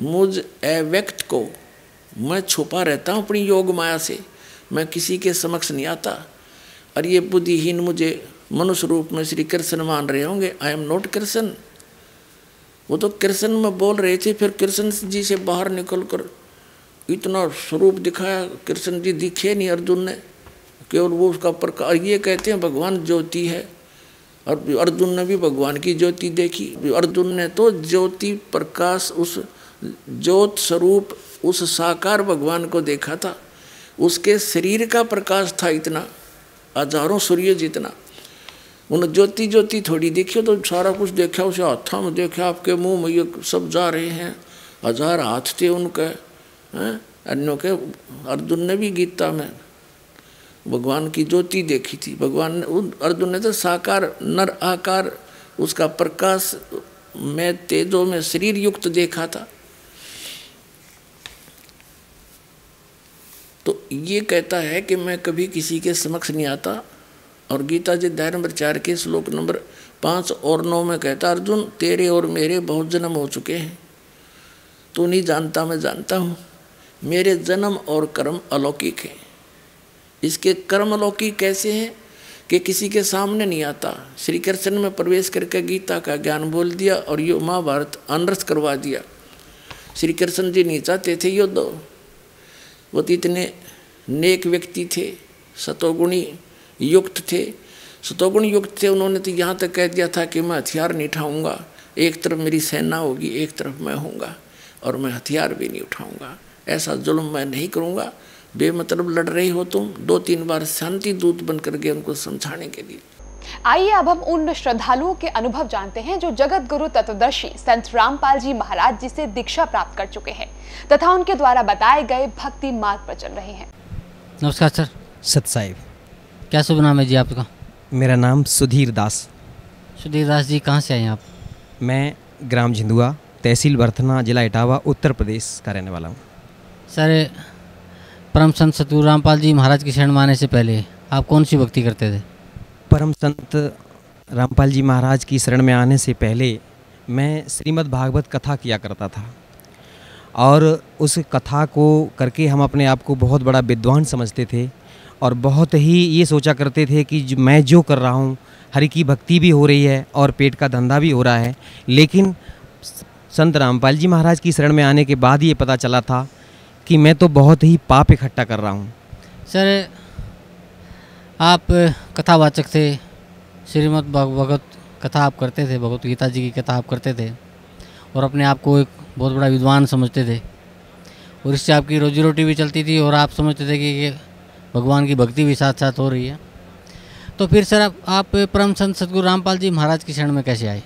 मुझ अव्यक्त को मैं छुपा रहता हूँ अपनी योग माया से। मैं किसी के समक्ष नहीं आता। और ये बुद्धिहीन मुझे मनुष्य रूप में श्री कृष्ण मान रहे होंगे आई एम नॉट कृष्ण वो तो कृष्ण में बोल रहे थे, फिर कृष्ण जी से बाहर निकल कर इतना स्वरूप दिखाया, कृष्ण जी दिखे नहीं अर्जुन ने केवल वो उसका प्रकार, ये कहते हैं भगवान ज्योति है। और अर्जुन ने भी भगवान की ज्योति देखी। अर्जुन ने तो ज्योति प्रकाश उस ज्योत स्वरूप, उस साकार भगवान को देखा था। उसके शरीर का प्रकाश था इतना, हज़ारों सूर्य जितना। उन ज्योति ज्योति थोड़ी देखी तो सारा कुछ देखा, उसे हाथा में देखा, आपके मुँह में ये सब जा रहे हैं। हज़ार हाथ थे उनके, हैं? अन्यों के, अर्जुन ने भी गीता में भगवान की ज्योति देखी थी। भगवान ने, उन, अर्जुन ने तो साकार, नर आकार, उसका प्रकाश में, तेजों में शरीर युक्त देखा था। तो ये कहता है कि मैं कभी किसी के समक्ष नहीं आता। और गीता जी अध्याय नंबर चार के श्लोक नंबर पाँच और नौ में कहता, अर्जुन, तेरे और मेरे बहुत जन्म हो चुके हैं। तू नहीं जानता, मैं जानता हूँ। मेरे जन्म और कर्म अलौकिक हैं। इसके कर्म अलौकिक कैसे हैं कि किसी के सामने नहीं आता। श्री कृष्ण में प्रवेश करके गीता का ज्ञान बोल दिया और यो महाभारत अनरस करवा दिया। श्री कृष्ण जी नहीं चाहते थे युद्ध वो तो इतने नेक व्यक्ति थे, सतोगुणी युक्त थे। सतोगुण युक्त थे, उन्होंने तो यहाँ तक कह दिया था कि मैं हथियार नहीं उठाऊँगा, एक तरफ़ मेरी सेना होगी, एक तरफ़ मैं हूँगा और मैं हथियार भी नहीं उठाऊँगा। ऐसा जुल्म मैं नहीं करूँगा। बेमतलब लड़ रही हो तुम दो तीन बार शांति दूत बनकर गए उनको समझाने के लिए। आइए अब हम उन श्रद्धालुओं के अनुभव जानते हैं जो जगत गुरु तत्वदर्शी संत रामपाल जी महाराज जी से दीक्षा प्राप्त कर चुके हैं तथा उनके द्वारा बताए गए भक्ति मार्ग पर चल रहे हैं। नमस्कार सर। सत साहिब। क्या शुभ नाम है जी आपका? मेरा नाम सुधीर दास। सुधीर दास जी कहाँ से आए हैं आप? मैं ग्राम झिंदुआ तहसील बर्थना जिला इटावा उत्तर प्रदेश का रहने वाला हूँ। सर परम संत सतगुरु रामपाल जी महाराज की शरण माने से पहले आप कौन सी भक्ति करते थे? परम संत रामपाल जी महाराज की शरण में आने से पहले मैं श्रीमद् भागवत कथा किया करता था। और उस कथा को करके हम अपने आप को बहुत बड़ा विद्वान समझते थे और बहुत ही ये सोचा करते थे कि मैं जो कर रहा हूँ, हरि की भक्ति भी हो रही है और पेट का धंधा भी हो रहा है। लेकिन संत रामपाल जी महाराज की शरण में आने के बाद ये पता चला था कि मैं तो बहुत ही पाप इकट्ठा कर रहा हूँ। सर आप कथावाचक थे श्रीमद् भगवत कथा आप करते थे भगवत गीता जी की कथा आप करते थे और अपने आप को एक बहुत बड़ा विद्वान समझते थे और इससे आपकी रोजी रोटी भी चलती थी और आप समझते थे कि भगवान की भक्ति भी साथ साथ हो रही है। तो फिर सर आप, आप परम संत सतगुरु रामपाल जी महाराज की शरण में कैसे आए?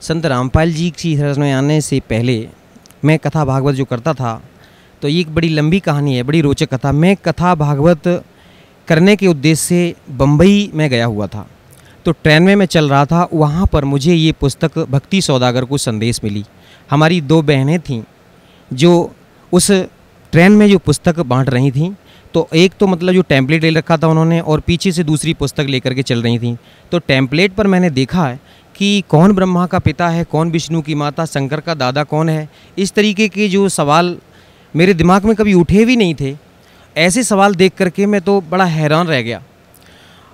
संत रामपाल जी की शरण में आने से पहले मैं कथा भागवत जो करता था तो ये एक बड़ी लंबी कहानी है बड़ी रोचक कथा। मैं कथा भागवत करने के उद्देश्य से बम्बई में गया हुआ था। तो ट्रेन में मैं चल रहा था, वहाँ पर मुझे ये पुस्तक भक्ति सौदागर को संदेश मिली। हमारी दो बहनें थीं, जो उस ट्रेन में जो पुस्तक बांट रही थीं तो एक तो मतलब जो टेम्पलेट ले रखा था उन्होंने और पीछे से दूसरी पुस्तक लेकर के चल रही थी। तो टेम्पलेट पर मैंने देखा है कि कौन ब्रह्मा का पिता है, कौन विष्णु की माता, शंकर का दादा कौन है? इस तरीके के जो सवाल मेरे दिमाग में कभी उठे भी नहीं थे। ऐसे सवाल देख करके मैं तो बड़ा हैरान रह गया।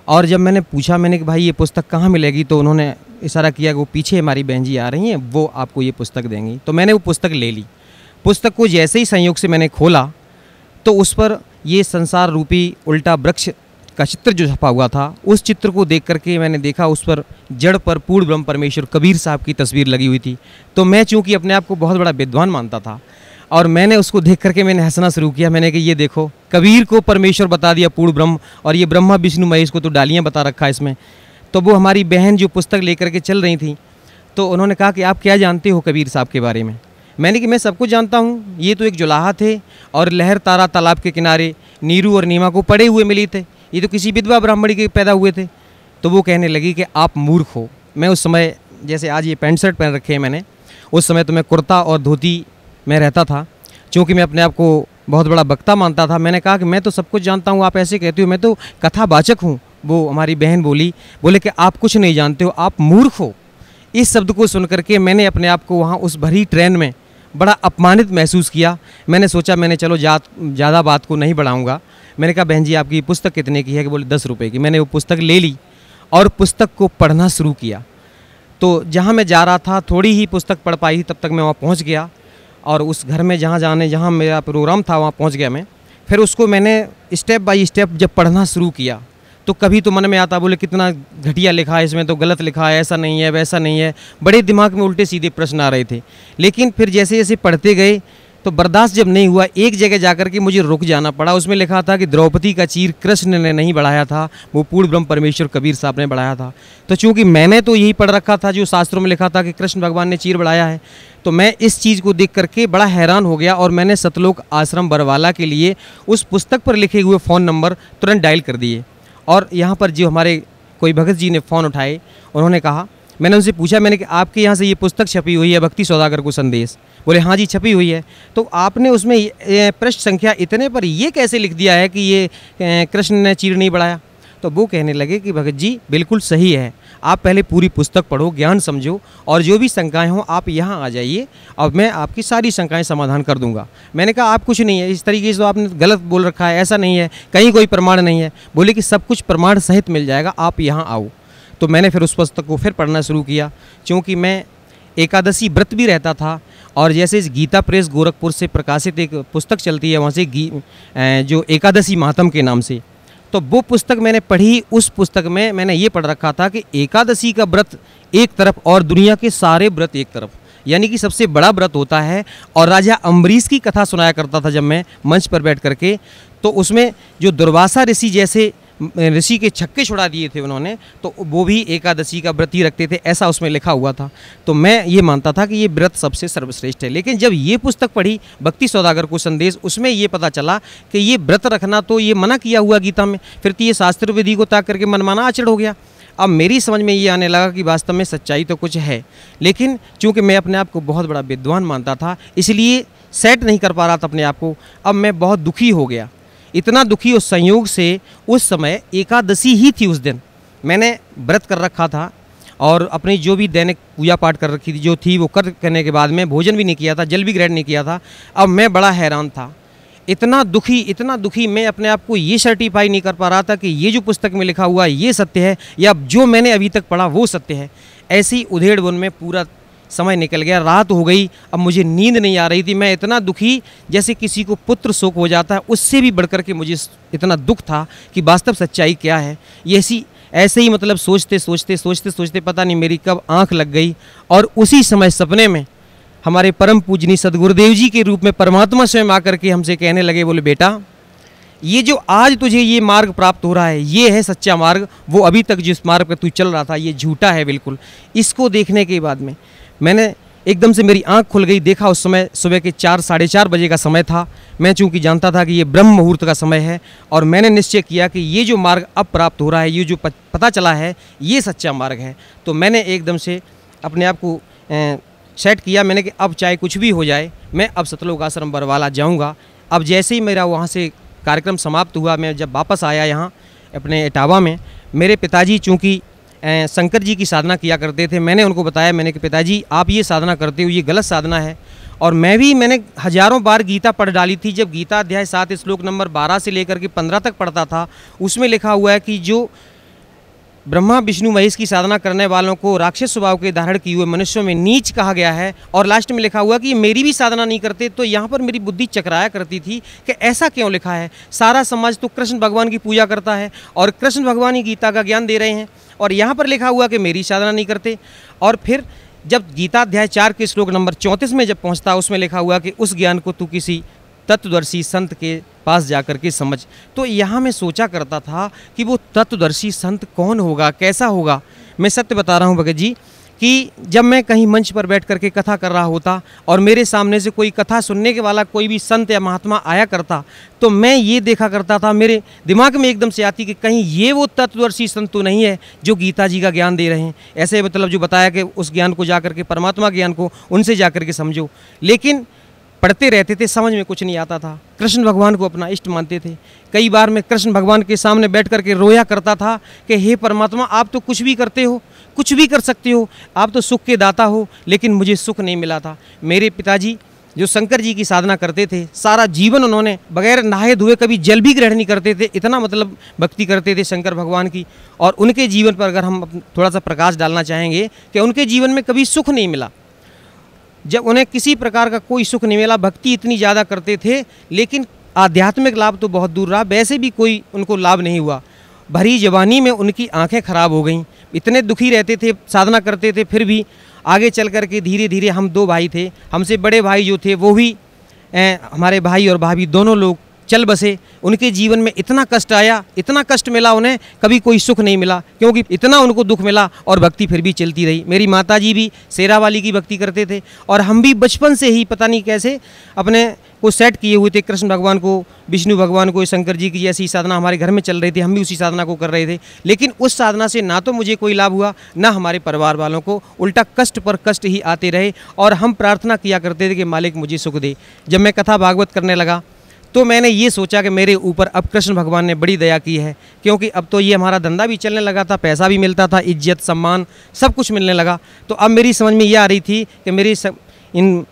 और जब मैंने पूछा, मैंने कि भाई, ये पुस्तक कहाँ मिलेगी? तो उन्होंने इशारा किया कि वो पीछे हमारी बहन जी आ रही हैं, वो आपको ये पुस्तक देंगी। तो मैंने वो पुस्तक ले ली। पुस्तक को जैसे ही संयोग से मैंने खोला तो उस पर ये संसार रूपी उल्टा वृक्ष का चित्र जो छपा हुआ था, उस चित्र को देख करके मैंने देखा, उस पर जड़ पर पूर्ण ब्रह्म परमेश्वर कबीर साहब की तस्वीर लगी हुई थी। तो मैं चूँकि अपने आप को बहुत बड़ा विद्वान मानता था और मैंने उसको देख करके मैंने हंसना शुरू किया। मैंने कि ये देखो, कबीर को परमेश्वर बता दिया पूर्ण ब्रह्म और ये ब्रह्मा, विष्णु, महेश को तो डालियाँ बता रखा इसमें। तो वो हमारी बहन जो पुस्तक लेकर के चल रही थी तो उन्होंने कहा कि आप क्या जानते हो कबीर साहब के बारे में? मैंने कि मैं सब कुछ जानता हूँ। ये तो एक जुलाहा थे और लहर, तारा, तालाब के किनारे नीरू और नीमा को पड़े हुए मिली थे। ये तो किसी विधवा ब्राह्मणी के पैदा हुए थे। तो वो कहने लगी कि आप मूर्ख हो। मैं उस समय, जैसे आज ये पैंट शर्ट पहन रखे हैं मैंने, उस समय तो मैं कुर्ता और धोती में रहता था क्योंकि मैं अपने आप को बहुत बड़ा वक्ता मानता था, मैंने कहा कि मैं तो सब कुछ जानता हूँ, आप ऐसे कहते हो, मैं तो कथावाचक हूँ, वो हमारी बहन बोली, बोले कि आप कुछ नहीं जानते हो, आप मूर्ख हो। इस शब्द को सुन करके मैंने अपने आप को वहाँ उस भरी ट्रेन में बड़ा अपमानित महसूस किया। मैंने सोचा, मैंने चलो जा ज़्यादा बात को नहीं बढ़ाऊँगा। मैंने कहा, बहन जी, आपकी पुस्तक कितने की है? कि बोले, दस रुपये की। मैंने वो पुस्तक ले ली और पुस्तक को पढ़ना शुरू किया। तो जहाँ मैं जा रहा था, थोड़ी ही पुस्तक पढ़ पाई, तब तक मैं वहाँ पहुँच गया। और उस घर में जहाँ जाने, जहाँ मेरा प्रोग्राम था, वहाँ पहुँच गया मैं। फिर उसको मैंने स्टेप बाय स्टेप जब पढ़ना शुरू किया तो कभी तो मन में आता, बोले कितना घटिया लिखा है इसमें तो गलत लिखा है, ऐसा नहीं है, वैसा नहीं है। बड़े दिमाग में उल्टे सीधे प्रश्न आ रहे थे। लेकिन फिर जैसे जैसे पढ़ते गए तो बर्दाश्त जब नहीं हुआ, एक जगह जाकर के मुझे रुक जाना पड़ा। उसमें लिखा था कि द्रौपदी का चीर कृष्ण ने नहीं बढ़ाया था, वो पूर्ण ब्रह्म परमेश्वर कबीर साहब ने बढ़ाया था। तो चूँकि मैंने तो यही पढ़ रखा था, जो शास्त्रों में लिखा था कि कृष्ण भगवान ने चीर बढ़ाया है तो मैं इस चीज़ को देख करके बड़ा हैरान हो गया और मैंने सतलोक आश्रम बरवाला के लिए उस पुस्तक पर लिखे हुए फ़ोन नंबर तुरंत डायल कर दिए। और यहाँ पर जो हमारे कोई भगत जी ने फ़ोन उठाए, उन्होंने कहा मैंने उनसे पूछा, मैंने कि आपके यहाँ से ये पुस्तक छपी हुई है भक्ति सौदागर को संदेश? बोले हाँ जी, छपी हुई है। तो आपने उसमें पृष्ठ संख्या इतने पर ये कैसे लिख दिया है कि ये कृष्ण ने चीर नहीं बढ़ाया? तो वो कहने लगे कि, भगत जी, बिल्कुल सही है। आप पहले पूरी पुस्तक पढ़ो, ज्ञान समझो और जो भी शंकाएँ हों, आप यहाँ आ जाइए। और मैं आपकी सारी शंकाएँ समाधान कर दूँगा। मैंने कहा, आप कुछ नहीं है। इस तरीके से तो आपने गलत बोल रखा है, ऐसा नहीं है। कहीं कोई प्रमाण नहीं है। बोले कि, सब कुछ प्रमाण सहित मिल जाएगा। आप यहाँ आओ। तो मैंने फिर उस पुस्तक को फिर पढ़ना शुरू किया। क्योंकि मैं एकादशी व्रत भी रहता था और जैसे इस गीता प्रेस गोरखपुर से प्रकाशित एक पुस्तक चलती है, वहाँ से जो एकादशी महात्म के नाम से। तो वो पुस्तक मैंने पढ़ी, उस पुस्तक में मैंने ये पढ़ रखा था कि एकादशी का व्रत एक तरफ़ और दुनिया के सारे व्रत एक तरफ़। यानी कि सबसे बड़ा व्रत होता है और राजा अम्बरीश की कथा सुनाया करता था जब मैं मंच पर बैठ करके। तो उसमें जो दुर्वासा ऋषि जैसे ऋषि के छक्के छुड़ा दिए थे उन्होंने तो वो भी एकादशी का व्रत ही रखते थे, ऐसा उसमें लिखा हुआ था। तो मैं ये मानता था कि ये व्रत सबसे सर्वश्रेष्ठ है। लेकिन जब ये पुस्तक पढ़ी, भक्ति सौदागर को संदेश, उसमें ये पता चला कि ये व्रत रखना तो ये मना किया हुआ गीता में, फिर तो ये शास्त्र विधि को ताक करके मनमाना आचरण हो गया। अब मेरी समझ में ये आने लगा कि वास्तव में सच्चाई तो कुछ है, लेकिन चूँकि मैं अपने आप को बहुत बड़ा विद्वान मानता था, इसलिए सेट नहीं कर पा रहा था अपने आप को, अब मैं बहुत दुखी हो गया। इतना दुखी उस संयोग से उस समय एकादशी ही थी उस दिन। मैंने व्रत कर रखा था और अपनी जो भी दैनिक पूजा पाठ कर रखी थी, जो थी, वो कर करने के बाद में भोजन भी नहीं किया था, जल भी ग्रहण नहीं किया था। अब मैं बड़ा हैरान था। इतना दुखी इतना दुखी मैं अपने आप को ये सर्टिफाई नहीं कर पा रहा था कि ये जो पुस्तक में लिखा हुआ है, ये सत्य है, या जो मैंने अभी तक पढ़ा वो सत्य है। ऐसी उधेड़ वन में पूरा समय निकल गया, रात हो गई, अब मुझे नींद नहीं आ रही थी। मैं इतना दुखी जैसे किसी को पुत्र शोक हो जाता है, उससे भी बढ़कर के मुझे इतना दुख था कि वास्तव सच्चाई क्या है। ये ऐसी, ऐसे ही मतलब सोचते सोचते सोचते सोचते पता नहीं मेरी कब आँख लग गई और उसी समय सपने में हमारे परम पूजनी सदगुरुदेव जी के रूप में परमात्मा स्वयं आकर के हमसे कहने लगे, बोले, बेटा, ये जो आज तुझे ये मार्ग प्राप्त हो रहा है, ये है सच्चा मार्ग। वो अभी तक जिस मार्ग पर तू चल रहा था, ये झूठा है बिल्कुल। इसको देखने के बाद में मैंने एकदम से मेरी आँख खुल गई, देखा उस समय सुबह के चार, साढ़े चार बजे का समय था। मैं चूँकि जानता था कि ये ब्रह्म मुहूर्त का समय है और मैंने निश्चय किया कि ये जो मार्ग अब प्राप्त हो रहा है, ये जो पता चला है, ये सच्चा मार्ग है। तो मैंने एकदम से अपने आप को सेट किया। मैंने कि अब चाहे कुछ भी हो जाए, मैं अब सतलोक आश्रम बरवाला जाऊँगा। अब जैसे ही मेरा वहाँ से कार्यक्रम समाप्त हुआ, मैं जब वापस आया यहाँ अपने इटावा में, मेरे पिताजी चूँकि शंकर जी की साधना किया करते थे। मैंने उनको बताया, मैंने कि पिताजी, आप ये साधना करते हो, ये गलत साधना है। और मैं भी, मैंने हज़ारों बार गीता पढ़ डाली थी। जब गीता अध्याय सात, श्लोक नंबर बारह से लेकर के पंद्रह तक पढ़ता था, उसमें लिखा हुआ है कि जो ब्रह्मा, विष्णु, महेश की साधना करने वालों को राक्षस स्वभाव के धारण किए हुए मनुष्यों में नीच कहा गया है और लास्ट में लिखा हुआ कि मेरी भी साधना नहीं करते तो यहाँ पर मेरी बुद्धि चकराया करती थी कि ऐसा क्यों लिखा है? सारा समाज तो कृष्ण भगवान की पूजा करता है और कृष्ण भगवान ही गीता का ज्ञान दे रहे हैं। और यहाँ पर लिखा हुआ कि मेरी साधना नहीं करते। और फिर जब गीता अध्याय चार के श्लोक नंबर चौंतीस में जब पहुँचता, उसमें लिखा हुआ कि उस ज्ञान को तू किसी तत्वदर्शी संत के पास जा कर के समझ। तो यहाँ मैं सोचा करता था कि वो तत्वदर्शी संत कौन होगा, कैसा होगा? मैं सत्य बता रहा हूँ भगत जी कि जब मैं कहीं मंच पर बैठ करके कथा कर रहा होता और मेरे सामने से कोई कथा सुनने के वाला कोई भी संत या महात्मा आया करता तो मैं ये देखा करता था, मेरे दिमाग में एकदम से आती कि कहीं ये वो तत्वदर्शी संत तो नहीं है जो गीता जी का ज्ञान दे रहे हैं। ऐसे मतलब जो बताया कि उस ज्ञान को जा करके परमात्मा ज्ञान को, उनसे जा करके समझो। लेकिन पढ़ते रहते थे, समझ में कुछ नहीं आता था। कृष्ण भगवान को अपना इष्ट मानते थे। कई बार मैं कृष्ण भगवान के सामने बैठ करके रोया करता था कि, हे परमात्मा, आप तो कुछ भी करते हो कुछ भी कर सकते हो। आप तो सुख के दाता हो, लेकिन मुझे सुख नहीं मिला था। मेरे पिताजी, जो शंकर जी की साधना करते थे, सारा जीवन उन्होंने बगैर नहाए धोए कभी जल भी ग्रहण नहीं करते थे। इतना मतलब भक्ति करते थे शंकर भगवान की। और उनके जीवन पर अगर हम थोड़ा सा प्रकाश डालना चाहेंगे, कि उनके जीवन में कभी सुख नहीं मिला। जब उन्हें किसी प्रकार का कोई सुख नहीं मिला, भक्ति इतनी ज़्यादा करते थे, लेकिन आध्यात्मिक लाभ तो बहुत दूर रहा। वैसे भी कोई उनको लाभ नहीं हुआ। भरी जवानी में उनकी आँखें खराब हो गईं। इतने दुखी रहते थे साधना करते थे फिर भी आगे चल कर के धीरे धीरे हम दो भाई थे। हमसे बड़े भाई जो थे वो भी ए, हमारे भाई और भाभी दोनों लोग चल बसे। उनके जीवन में इतना कष्ट आया इतना कष्ट मिला उन्हें कभी कोई सुख नहीं मिला क्योंकि इतना उनको दुख मिला और भक्ति फिर भी चलती रही। मेरी माता जी भी शेरा वाली की भक्ति करते थे और हम भी बचपन से ही पता नहीं कैसे अपने को सेट किए हुए थे, कृष्ण भगवान को, विष्णु भगवान को, शंकर जी की जैसी साधना हमारे घर में चल रही थी, हम भी उसी साधना को कर रहे थे। लेकिन उस साधना से ना तो मुझे कोई लाभ हुआ, ना हमारे परिवार वालों को, उल्टा कष्ट पर कष्ट ही आते रहे और हम प्रार्थना किया करते थे कि मालिक मुझे सुख दे। जब मैं कथा भागवत करने लगा तो मैंने ये सोचा कि मेरे ऊपर अब कृष्ण भगवान ने बड़ी दया की है, क्योंकि अब तो ये हमारा धंधा भी चलने लगा था, पैसा भी मिलता था, इज़्ज़त, सम्मान, सब कुछ मिलने लगा। तो अब मेरी समझ में ये आ रही थी कि मेरी इन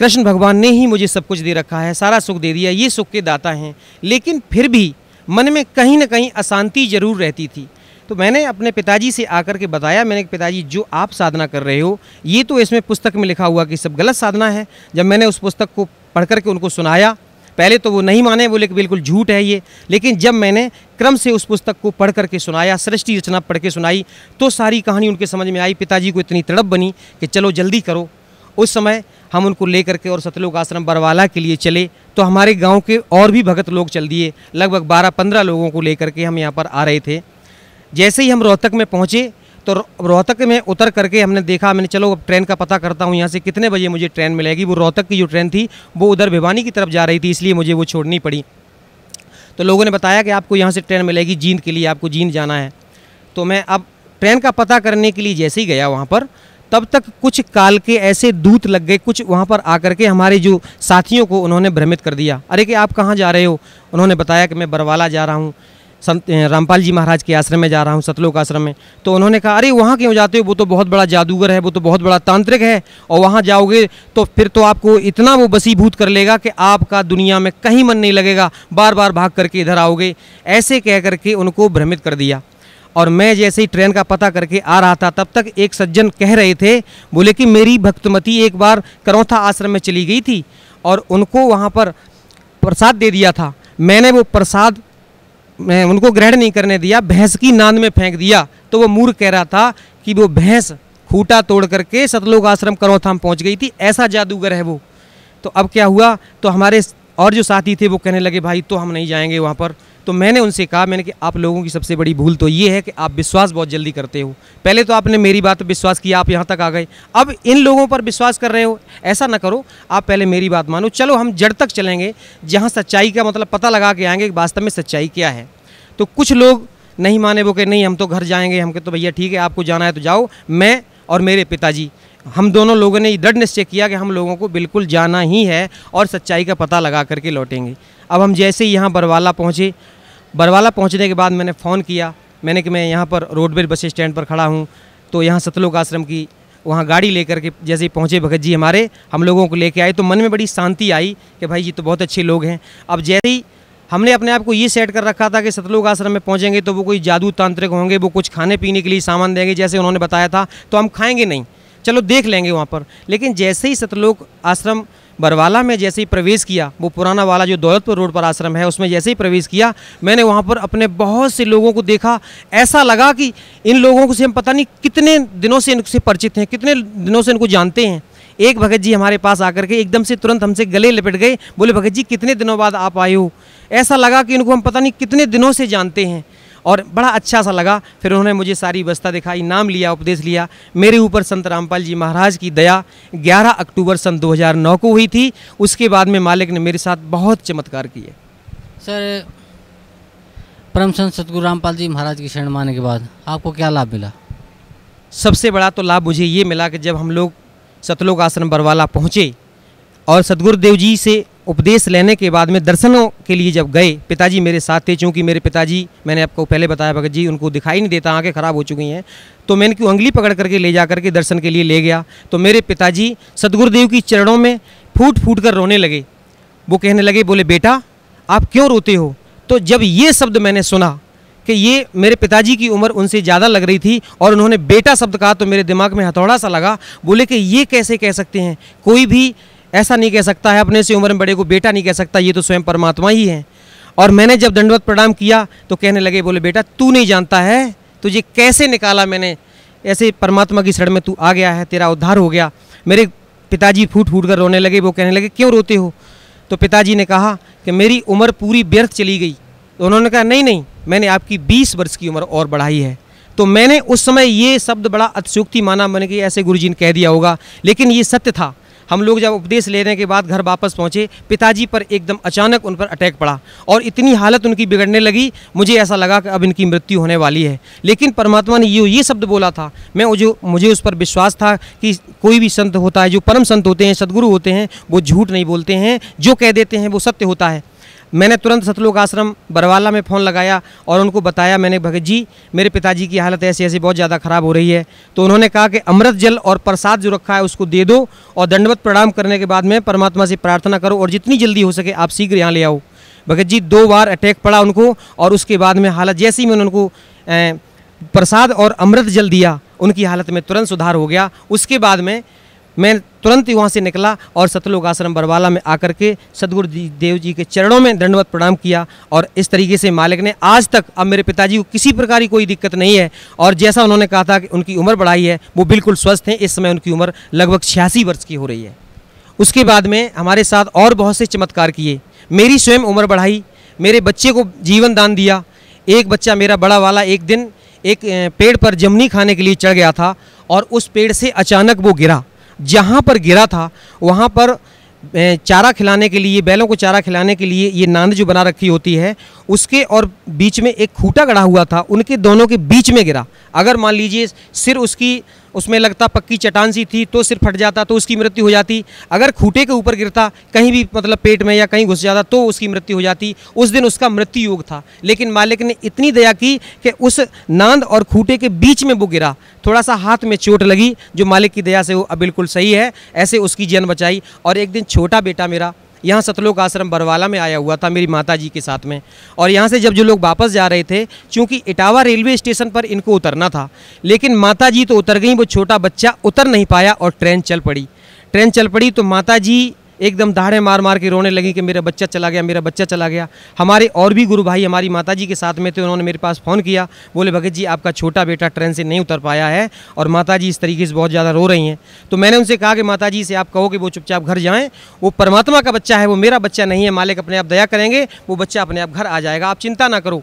कृष्ण भगवान ने ही मुझे सब कुछ दे रखा है, सारा सुख दे दिया, ये सुख के दाता हैं। लेकिन फिर भी मन में कहीं ना कहीं अशांति ज़रूर रहती थी। तो मैंने अपने पिताजी से आकर के बताया, मैंने पिताजी, जो आप साधना कर रहे हो, ये तो इसमें पुस्तक में लिखा हुआ कि सब गलत साधना है। जब मैंने उस पुस्तक को पढ़ करके उनको सुनाया, पहले तो वो नहीं माने बोले कि बिल्कुल झूठ है ये। लेकिन जब मैंने क्रम से उस पुस्तक को पढ़ करके सुनाया, सृष्टि रचना पढ़ के सुनाई तो सारी कहानी उनके समझ में आई, पिताजी को इतनी तड़प बनी कि चलो जल्दी करो। उस समय हम उनको लेकर के और सतलोक आश्रम बरवाला के लिए चले तो हमारे गाँव के और भी भगत लोग चल दिए। लगभग बारह पंद्रह लोगों को लेकर के हम यहाँ पर आ रहे थे। जैसे ही हम रोहतक में पहुँचे तो रोहतक में उतर करके हमने देखा, मैंने चलो अब ट्रेन का पता करता हूँ यहाँ से कितने बजे मुझे ट्रेन मिलेगी। वो रोहतक की जो ट्रेन थी, वो उधर भिवानी की तरफ़ जा रही थी, इसलिए मुझे वो छोड़नी पड़ी। तो लोगों ने बताया कि आपको यहाँ से ट्रेन मिलेगी जींद के लिए, आपको जींद जाना है। तो मैं अब ट्रेन का पता करने के लिए जैसे ही गया वहाँ पर तब तक कुछ काल के ऐसे दूत लग गए, कुछ वहाँ पर आकर के हमारे जो साथियों को उन्होंने भ्रमित कर दिया। अरे कि आप कहाँ जा रहे हो? उन्होंने बताया कि मैं बरवाला जा रहा हूँ, संत रामपाल जी महाराज के आश्रम में जा रहा हूँ, सतलोक आश्रम में। तो उन्होंने कहा, अरे, वहाँ क्यों जाते हो? वो तो बहुत बड़ा जादूगर है, वो तो बहुत बड़ा तांत्रिक है, और वहाँ जाओगे तो फिर तो आपको इतना वो बसीभूत कर लेगा कि आपका दुनिया में कहीं मन नहीं लगेगा। बार बार भाग करके इधर आओगे। ऐसे कह करके उनको भ्रमित कर दिया। और मैं जैसे ही ट्रेन का पता करके आ रहा था, तब तक एक सज्जन कह रहे थे, बोले कि मेरी भक्तमती एक बार करौथा आश्रम में चली गई थी और उनको वहाँ पर प्रसाद दे दिया था। मैंने वो प्रसाद, मैं उनको ग्रहण नहीं करने दिया, भैंस की नांद में फेंक दिया। तो वो मूर्ख कह रहा था कि वो भैंस खूटा तोड़ करके सतलोक आश्रम करौथा में पहुँच गई थी, ऐसा जादूगर है वो। तो अब क्या हुआ? तो हमारे और जो साथी थे वो कहने लगे, भाई तो हम नहीं जाएँगे वहाँ पर। तो मैंने उनसे कहा, मैंने कि आप लोगों की सबसे बड़ी भूल तो ये है कि आप विश्वास बहुत जल्दी करते हो। पहले तो आपने मेरी बात पर विश्वास किया, आप यहाँ तक आ गए। अब इन लोगों पर विश्वास कर रहे हो, ऐसा ना करो, आप पहले मेरी बात मानो। चलो, हम जड़ तक चलेंगे, जहाँ सच्चाई का मतलब पता लगा के आएँगे कि वास्तव में सच्चाई क्या है। तो कुछ लोग नहीं माने, वो कि नहीं, हम तो घर जाएँगे, हम कहते तो भैया, ठीक है, आपको जाना है तो जाओ, मैं और मेरे पिताजी। हम दोनों लोगों ने दृढ़ निश्चय किया कि हम लोगों को बिल्कुल जाना ही है और सच्चाई का पता लगा करके लौटेंगे। अब हम जैसे ही यहाँ बरवाला पहुँचे बरवाला पहुँचने के बाद मैंने फ़ोन किया। मैंने कि मैं यहाँ पर रोडवेज़ बस स्टैंड पर खड़ा हूँ। तो यहाँ सतलोक आश्रम की वहाँ गाड़ी लेकर के जैसे ही पहुँचे भगत जी हमारे, हम लोगों को लेके आए। तो मन में बड़ी शांति आई कि भाई जी तो बहुत अच्छे लोग हैं। अब जैसे ही हमने अपने आप को ये सेट कर रखा था कि सतलोक आश्रम में पहुँचेंगे तो वो कोई जादू तांत्रिक होंगे, वो कुछ खाने पीने के लिए सामान देंगे जैसे उन्होंने बताया था तो हम खाएँगे नहीं। चलो देख लेंगे वहाँ पर। लेकिन जैसे ही सतलोक आश्रम बरवाला में जैसे ही प्रवेश किया, वो पुराना वाला जो दौलतपुर रोड पर आश्रम है, उसमें जैसे ही प्रवेश किया, मैंने वहाँ पर अपने बहुत से लोगों को देखा। ऐसा लगा कि इन लोगों को से हम पता नहीं कितने दिनों से इनसे परिचित हैं, कितने दिनों से इनको जानते हैं। एक भगत जी हमारे पास आकर के एकदम से तुरंत हमसे गले लपेट गए, बोले, भगत जी, कितने दिनों बाद आप आए हो? ऐसा लगा कि इनको हम पता नहीं कितने दिनों से जानते हैं। और बड़ा अच्छा सा लगा। फिर उन्होंने मुझे सारी व्यवस्था दिखाई नाम लिया उपदेश लिया। मेरे ऊपर संत रामपाल जी महाराज की दया 11 अक्टूबर सन 2009 को हुई थी। उसके बाद में मालिक ने मेरे साथ बहुत चमत्कार किए। सर परम संत सतगुरु रामपाल जी महाराज की शरण माने के बाद आपको क्या लाभ मिला? सबसे बड़ा तो लाभ मुझे ये मिला कि जब हम लोग सतलोक आश्रम बरवाला पहुँचे और सदगुरुदेव जी से उपदेश लेने के बाद में दर्शनों के लिए जब गए, पिताजी मेरे साथ थे, चूँकि मेरे पिताजी, मैंने आपको पहले बताया भगत जी, उनको दिखाई नहीं देता, आँखें ख़राब हो चुकी हैं तो मैंने क्यों उंगली पकड़ करके ले जा करके दर्शन के लिए ले गया। तो मेरे पिताजी सदगुरुदेव की चरणों में फूट फूट कर रोने लगे। वो कहने लगे, बोले, बेटा, आप क्यों रोते हो? तो जब ये शब्द मैंने सुना कि ये मेरे पिताजी की उम्र उनसे ज़्यादा लग रही थी और उन्होंने बेटा शब्द कहा तो मेरे दिमाग में हथौड़ा सा लगा। बोले कि ये कैसे कह सकते हैं? कोई भी ऐसा नहीं कह सकता है, अपने से उम्र में बड़े को बेटा नहीं कह सकता, ये तो स्वयं परमात्मा ही है। और मैंने जब दंडवत प्रणाम किया तो कहने लगे, बोले, बेटा, तू नहीं जानता है, तुझे कैसे निकाला मैंने? ऐसे परमात्मा की शरण में तू आ गया है, तेरा उद्धार हो गया। मेरे पिताजी फूट फूट कर रोने लगे, वो कहने लगे, क्यों रोते हो? तो पिताजी ने कहा कि मेरी उम्र पूरी व्यर्थ चली गई। तो उन्होंने कहा, नहीं नहीं, मैंने आपकी बीस वर्ष की उम्र और बढ़ाई है। तो मैंने उस समय ये शब्द बड़ा अतिशोक्ति माना। मैंने कि ऐसे गुरुजी ने कह दिया होगा, लेकिन ये सत्य था। हम लोग जब उपदेश लेने के बाद घर वापस पहुँचे, पिताजी पर एकदम अचानक उन पर अटैक पड़ा और इतनी हालत उनकी बिगड़ने लगी, मुझे ऐसा लगा कि अब इनकी मृत्यु होने वाली है। लेकिन परमात्मा ने ये ये शब्द बोला था, मैं जो, मुझे उस पर विश्वास था कि कोई भी संत होता है, जो परम संत होते हैं, सदगुरु होते हैं, वो झूठ नहीं बोलते हैं, जो कह देते हैं वो सत्य होता है। मैंने तुरंत सतलोक आश्रम बरवाला में फ़ोन लगाया और उनको बताया, मैंने भगत जी, मेरे पिताजी की हालत ऐसी ऐसी, बहुत ज़्यादा ख़राब हो रही है। तो उन्होंने कहा कि अमृत जल और प्रसाद जो रखा है, उसको दे दो और दंडवत प्रणाम करने के बाद में परमात्मा से प्रार्थना करो और जितनी जल्दी हो सके आप शीघ्र यहाँ ले आओ। भगत जी, दो बार अटैक पड़ा उनको और उसके बाद में हालत जैसी मैंने उनको प्रसाद और अमृत जल दिया, उनकी हालत में तुरंत सुधार हो गया। उसके बाद में मैं तुरंत ही वहाँ से निकला और सतलोक आश्रम बरवाला में आकर के सदगुरु देव जी के चरणों में दंडवत प्रणाम किया और इस तरीके से मालिक ने आज तक अब मेरे पिताजी को किसी प्रकार की कोई दिक्कत नहीं है और जैसा उन्होंने कहा था कि उनकी उम्र बढ़ाई है, वो बिल्कुल स्वस्थ हैं। इस समय उनकी उम्र लगभग छियासी वर्ष की हो रही है। उसके बाद में हमारे साथ और बहुत से चमत्कार किए। मेरी स्वयं उम्र बढ़ाई, मेरे बच्चे को जीवन दान दिया। एक बच्चा मेरा बड़ा वाला एक दिन एक पेड़ पर जमनी खाने के लिए चढ़ गया था और उस पेड़ से अचानक वो गिरा। जहाँ पर गिरा था, वहाँ पर चारा खिलाने के लिए, बैलों को चारा खिलाने के लिए ये नांद जो बना रखी होती है, उसके और बीच में एक खूटा गड़ा हुआ था, उनके दोनों के बीच में गिरा। अगर मान लीजिए, सिर उसकी उसमें लगता पक्की चटान सी थी तो सिर फट जाता तो उसकी मृत्यु हो जाती। अगर खूटे के ऊपर गिरता, कहीं भी मतलब पेट में या कहीं घुस जाता तो उसकी मृत्यु हो जाती। उस दिन उसका मृत्यु योग था। लेकिन मालिक ने इतनी दया की कि उस नांद और खूटे के बीच में वो गिरा। थोड़ा सा हाथ में चोट लगी, जो मालिक की दया से वो बिल्कुल सही है। ऐसे उसकी जन बचाई। और एक दिन छोटा बेटा मेरा यहाँ सतलोक आश्रम बरवाला में आया हुआ था मेरी माता जी के साथ में। और यहाँ से जब जो लोग वापस जा रहे थे, चूँकि इटावा रेलवे स्टेशन पर इनको उतरना था, लेकिन माता जी तो उतर गई, वो छोटा बच्चा उतर नहीं पाया और ट्रेन चल पड़ी। ट्रेन चल पड़ी तो माता जी एकदम दहाड़े मार मार के रोने लगी कि मेरा बच्चा चला गया, मेरा बच्चा चला गया। हमारे और भी गुरु भाई, हमारी माता जी के साथ में थे, उन्होंने मेरे पास फ़ोन किया। बोले, भगत जी, आपका छोटा बेटा ट्रेन से नहीं उतर पाया है और माता जी इस तरीके से बहुत ज़्यादा रो रही हैं। तो मैंने उनसे कहा कि माता जी से आप कहो कि वो चुपचाप घर जाएँ। वो परमात्मा का बच्चा है, वो मेरा बच्चा नहीं है। मालिक अपने आप दया करेंगे, वो बच्चा अपने आप घर आ जाएगा। आप चिंता ना करो।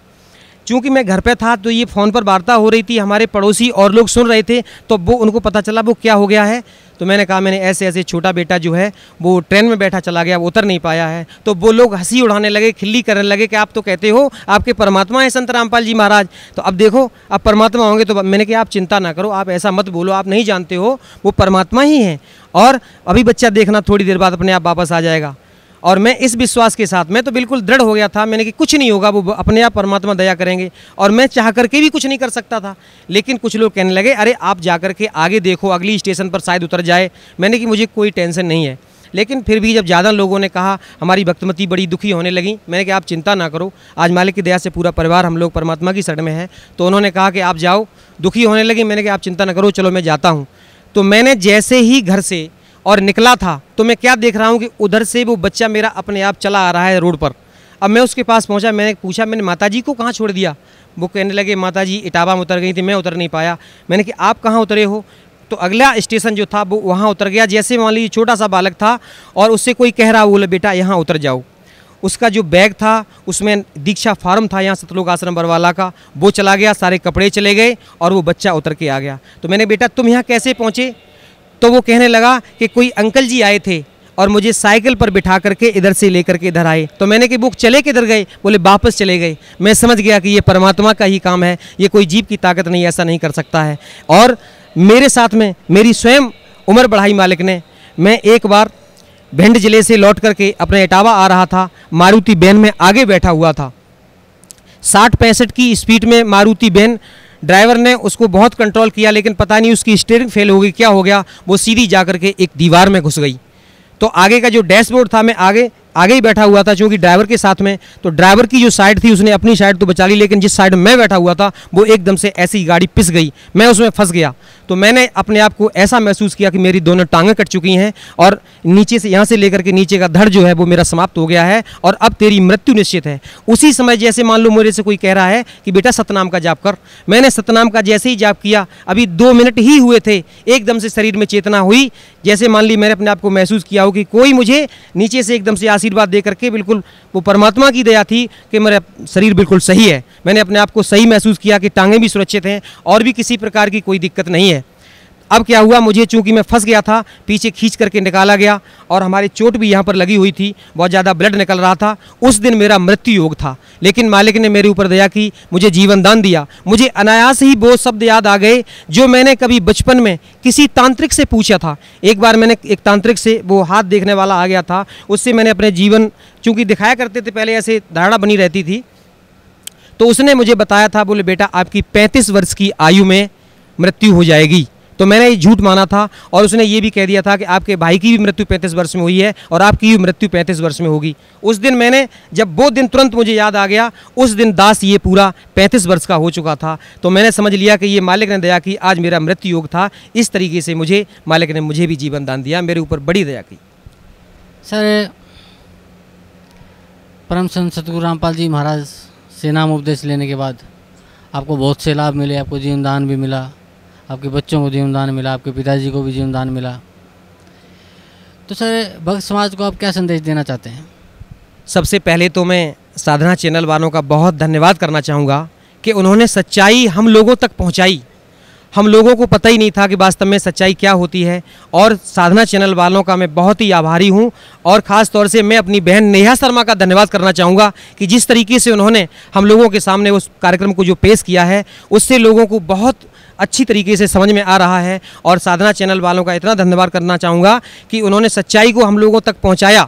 चूँकि मैं घर पे था तो ये फ़ोन पर वार्ता हो रही थी। हमारे पड़ोसी और लोग सुन रहे थे तो वो उनको पता चला, वो क्या हो गया है। तो मैंने कहा, मैंने ऐसे ऐसे छोटा बेटा जो है, वो ट्रेन में बैठा चला गया उतर नहीं पाया है। तो वो लोग हँसी उड़ाने लगे, खिल्ली करने लगे कि आप तो कहते हो, आपके परमात्मा हैं संत रामपाल जी महाराज। तो अब देखो, आप परमात्मा होंगे तो मैंने कहा, आप चिंता ना करो, आप ऐसा मत बोलो, आप नहीं जानते हो, वो परमात्मा ही हैं। और अभी बच्चा देखना, थोड़ी देर बाद अपने आप वापस आ जाएगा। और मैं इस विश्वास के साथ, मैं तो बिल्कुल दृढ़ हो गया था, मैंने कि कुछ नहीं होगा, वो अपने आप परमात्मा दया करेंगे। और मैं चाह करके भी कुछ नहीं कर सकता था। लेकिन कुछ लोग कहने लगे, अरे, आप जा कर के आगे देखो, अगली स्टेशन पर शायद उतर जाए। मैंने कि मुझे कोई टेंशन नहीं है। लेकिन फिर भी जब ज़्यादा लोगों ने कहा, हमारी भक्तमती बड़ी दुखी होने लगी। मैंने कहा, आप चिंता ना करो, आज मालिक की दया से पूरा परिवार हम लोग परमात्मा की शरण में है। तो उन्होंने कहा कि, आप जाओ। दुखी होने लगी, मैंने कहा, आप चिंता ना करो, चलो मैं जाता हूँ। तो मैंने जैसे ही घर से और निकला था तो मैं क्या देख रहा हूँ कि उधर से वो बच्चा मेरा अपने आप चला आ रहा है रोड पर। अब मैं उसके पास पहुँचा, मैंने पूछा, मैंने माता जी को कहाँ छोड़ दिया? वो कहने लगे माता जी इटावा में उतर गई थी, मैं उतर नहीं पाया। मैंने कि आप कहाँ उतरे हो? तो अगला स्टेशन जो था, वो वहाँ उतर गया। जैसे मान लीजिए छोटा सा बालक था और उससे कोई कह रहा, बोले बेटा, यहाँ उतर जाओ। उसका जो बैग था, उसमें दीक्षा फार्म था यहाँ सतलोक आश्रम बरवाला का, वो चला गया, सारे कपड़े चले गए और वो बच्चा उतर के आ गया। तो मैंने, बेटा, तुम यहाँ कैसे पहुँचे? तो वो कहने लगा कि कोई अंकल जी आए थे और मुझे साइकिल पर बिठा करके इधर से लेकर के इधर आए। तो मैंने कि बुक चले किधर गए? बोले, वापस चले गए। मैं समझ गया कि ये परमात्मा का ही काम है। ये कोई जीव की ताकत नहीं, ऐसा नहीं कर सकता है। और मेरे साथ में, मेरी स्वयं उम्र बढ़ाई मालिक ने। मैं एक बार भिंड ज़िले से लौट करके अपने इटावा आ रहा था। मारुति बैन में आगे बैठा हुआ था। साठ पैंसठ की स्पीड में मारुति बैन ड्राइवर ने उसको बहुत कंट्रोल किया, लेकिन पता नहीं उसकी स्टेयरिंग फेल हो गई, क्या हो गया? वो सीधी जा करके एक दीवार में घुस गई। तो आगे का जो डैशबोर्ड था, मैं आगे आगे ही बैठा हुआ था क्योंकि ड्राइवर के साथ में तो ड्राइवर की जो साइड थी, उसने अपनी साइड तो बचा ली, लेकिन जिस साइड में बैठा हुआ था, वो एकदम से ऐसी गाड़ी पिस गई। मैं उसमें फंस गया। तो मैंने अपने आप को ऐसा महसूस किया कि मेरी दोनों टांगें कट चुकी हैं और नीचे से यहाँ से लेकर के नीचे का धड़ जो है वो मेरा समाप्त हो गया है और अब तेरी मृत्यु निश्चित है। उसी समय जैसे मान लो मेरे से कोई कह रहा है कि बेटा सतनाम का जाप कर। मैंने सतनाम का जैसे ही जाप किया, अभी दो मिनट ही हुए थे, एकदम से शरीर में चेतना हुई। जैसे मान ली मैंने अपने आप को महसूस किया हो कि कोई मुझे नीचे से एकदम से आशीर्वाद दे करके बिल्कुल वो परमात्मा की दया थी कि मेरा शरीर बिल्कुल सही है। मैंने अपने आप को सही महसूस किया कि टांगें भी सुरक्षित हैं और भी किसी प्रकार की कोई दिक्कत नहीं है। अब क्या हुआ? मुझे चूँकि मैं फंस गया था, पीछे खींच करके निकाला गया और हमारी चोट भी यहाँ पर लगी हुई थी, बहुत ज़्यादा ब्लड निकल रहा था। उस दिन मेरा मृत्यु योग था। लेकिन मालिक ने मेरे ऊपर दया की, मुझे जीवन दान दिया। मुझे अनायास ही वो शब्द याद आ गए, जो मैंने कभी बचपन में किसी तांत्रिक से पूछा था। एक बार मैंने एक तांत्रिक से वो हाथ देखने वाला आ गया था। उससे मैंने अपने जीवन, चूँकि दिखाया करते थे, पहले ऐसे धारणा बनी रहती थी। तो उसने मुझे बताया था, बोले, बेटा, आपकी पैंतीस वर्ष की आयु में मृत्यु हो जाएगी। तो मैंने ये झूठ माना था और उसने ये भी कह दिया था कि आपके भाई की भी मृत्यु पैंतीस वर्ष में हुई है और आपकी भी मृत्यु पैंतीस वर्ष में होगी। उस दिन मैंने, जब वो दिन तुरंत मुझे याद आ गया, उस दिन दास ये पूरा पैंतीस वर्ष का हो चुका था। तो मैंने समझ लिया कि ये मालिक ने दया की, आज मेरा मृत्यु योग था। इस तरीके से मुझे, मालिक ने मुझे भी जीवन दान दिया, मेरे ऊपर बड़ी दया की। सर, परम संत सतगुरु रामपाल जी महाराज से नाम उपदेश लेने के बाद आपको बहुत से लाभ मिले, आपको जीवन दान भी मिला। आपके बच्चों को जीवनदान मिला, आपके पिताजी को भी जीवनदान मिला। तो सर, भक्त समाज को आप क्या संदेश देना चाहते हैं? सबसे पहले तो मैं साधना चैनल वालों का बहुत धन्यवाद करना चाहूँगा कि उन्होंने सच्चाई हम लोगों तक पहुँचाई। हम लोगों को पता ही नहीं था कि वास्तव में सच्चाई क्या होती है, और साधना चैनल वालों का मैं बहुत ही आभारी हूँ, और ख़ास तौर से मैं अपनी बहन नेहा शर्मा का धन्यवाद करना चाहूँगा कि जिस तरीके से उन्होंने हम लोगों के सामने उस कार्यक्रम को जो पेश किया है, उससे लोगों को बहुत अच्छी तरीके से समझ में आ रहा है और साधना चैनल वालों का इतना धन्यवाद करना चाहूँगा कि उन्होंने सच्चाई को हम लोगों तक पहुँचाया।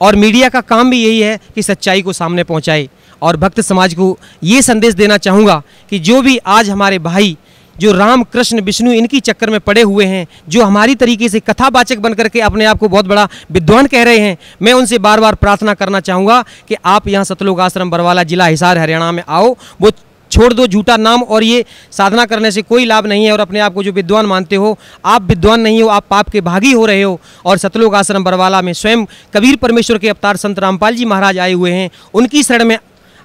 और मीडिया का काम भी यही है कि सच्चाई को सामने पहुँचाए। और भक्त समाज को ये संदेश देना चाहूँगा कि जो भी आज हमारे भाई, जो राम कृष्ण विष्णु, इनकी चक्कर में पड़े हुए हैं, जो हमारी तरीके से कथावाचक बन करके अपने आप को बहुत बड़ा विद्वान कह रहे हैं, मैं उनसे बार बार प्रार्थना करना चाहूँगा कि आप यहाँ सतलोक आश्रम बरवाला जिला हिसार, हरियाणा में आओ। वो छोड़ दो झूठा नाम और ये साधना करने से कोई लाभ नहीं है और अपने आप को जो विद्वान मानते हो, आप विद्वान नहीं हो, आप पाप के भागी हो रहे हो और सतलोक आश्रम बरवाला में स्वयं कबीर परमेश्वर के अवतार संत रामपाल जी महाराज आए हुए हैं। उनकी शरण में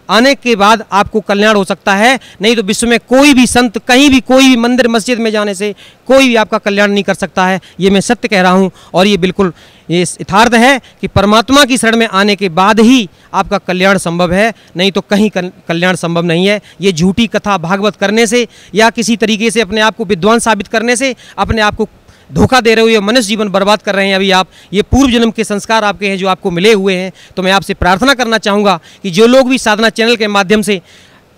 आने के बाद आपको कल्याण हो सकता है। नहीं तो विश्व में कोई भी संत, कहीं भी कोई भी मंदिर, मस्जिद में जाने से कोई भी आपका कल्याण नहीं कर सकता है। ये मैं सत्य कह रहा हूँ और ये बिल्कुल ये यथार्थ है कि परमात्मा की शरण में आने के बाद ही आपका कल्याण संभव है। नहीं तो कहीं कल्याण संभव नहीं है। ये झूठी कथा भागवत करने से या किसी तरीके से अपने आप को विद्वान साबित करने से अपने आप को धोखा दे रहे हो, या मनुष्य जीवन बर्बाद कर रहे हैं। अभी आप, ये पूर्व जन्म के संस्कार आपके हैं जो आपको मिले हुए हैं तो मैं आपसे प्रार्थना करना चाहूँगा कि जो लोग भी साधना चैनल के माध्यम से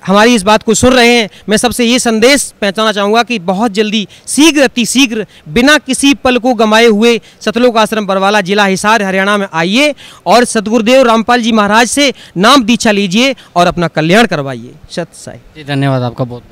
हमारी इस बात को सुन रहे हैं, मैं सबसे ये संदेश पहचाना चाहूँगा कि बहुत जल्दी, शीघ्र अति शीघ्र बिना किसी पल को गंवाए हुए सतलोक आश्रम, बरवाला जिला हिसार, हरियाणा में आइए और सतगुरुदेव रामपाल जी महाराज से नाम दीक्षा लीजिए और अपना कल्याण करवाइए। सत साई। धन्यवाद आपका बहुत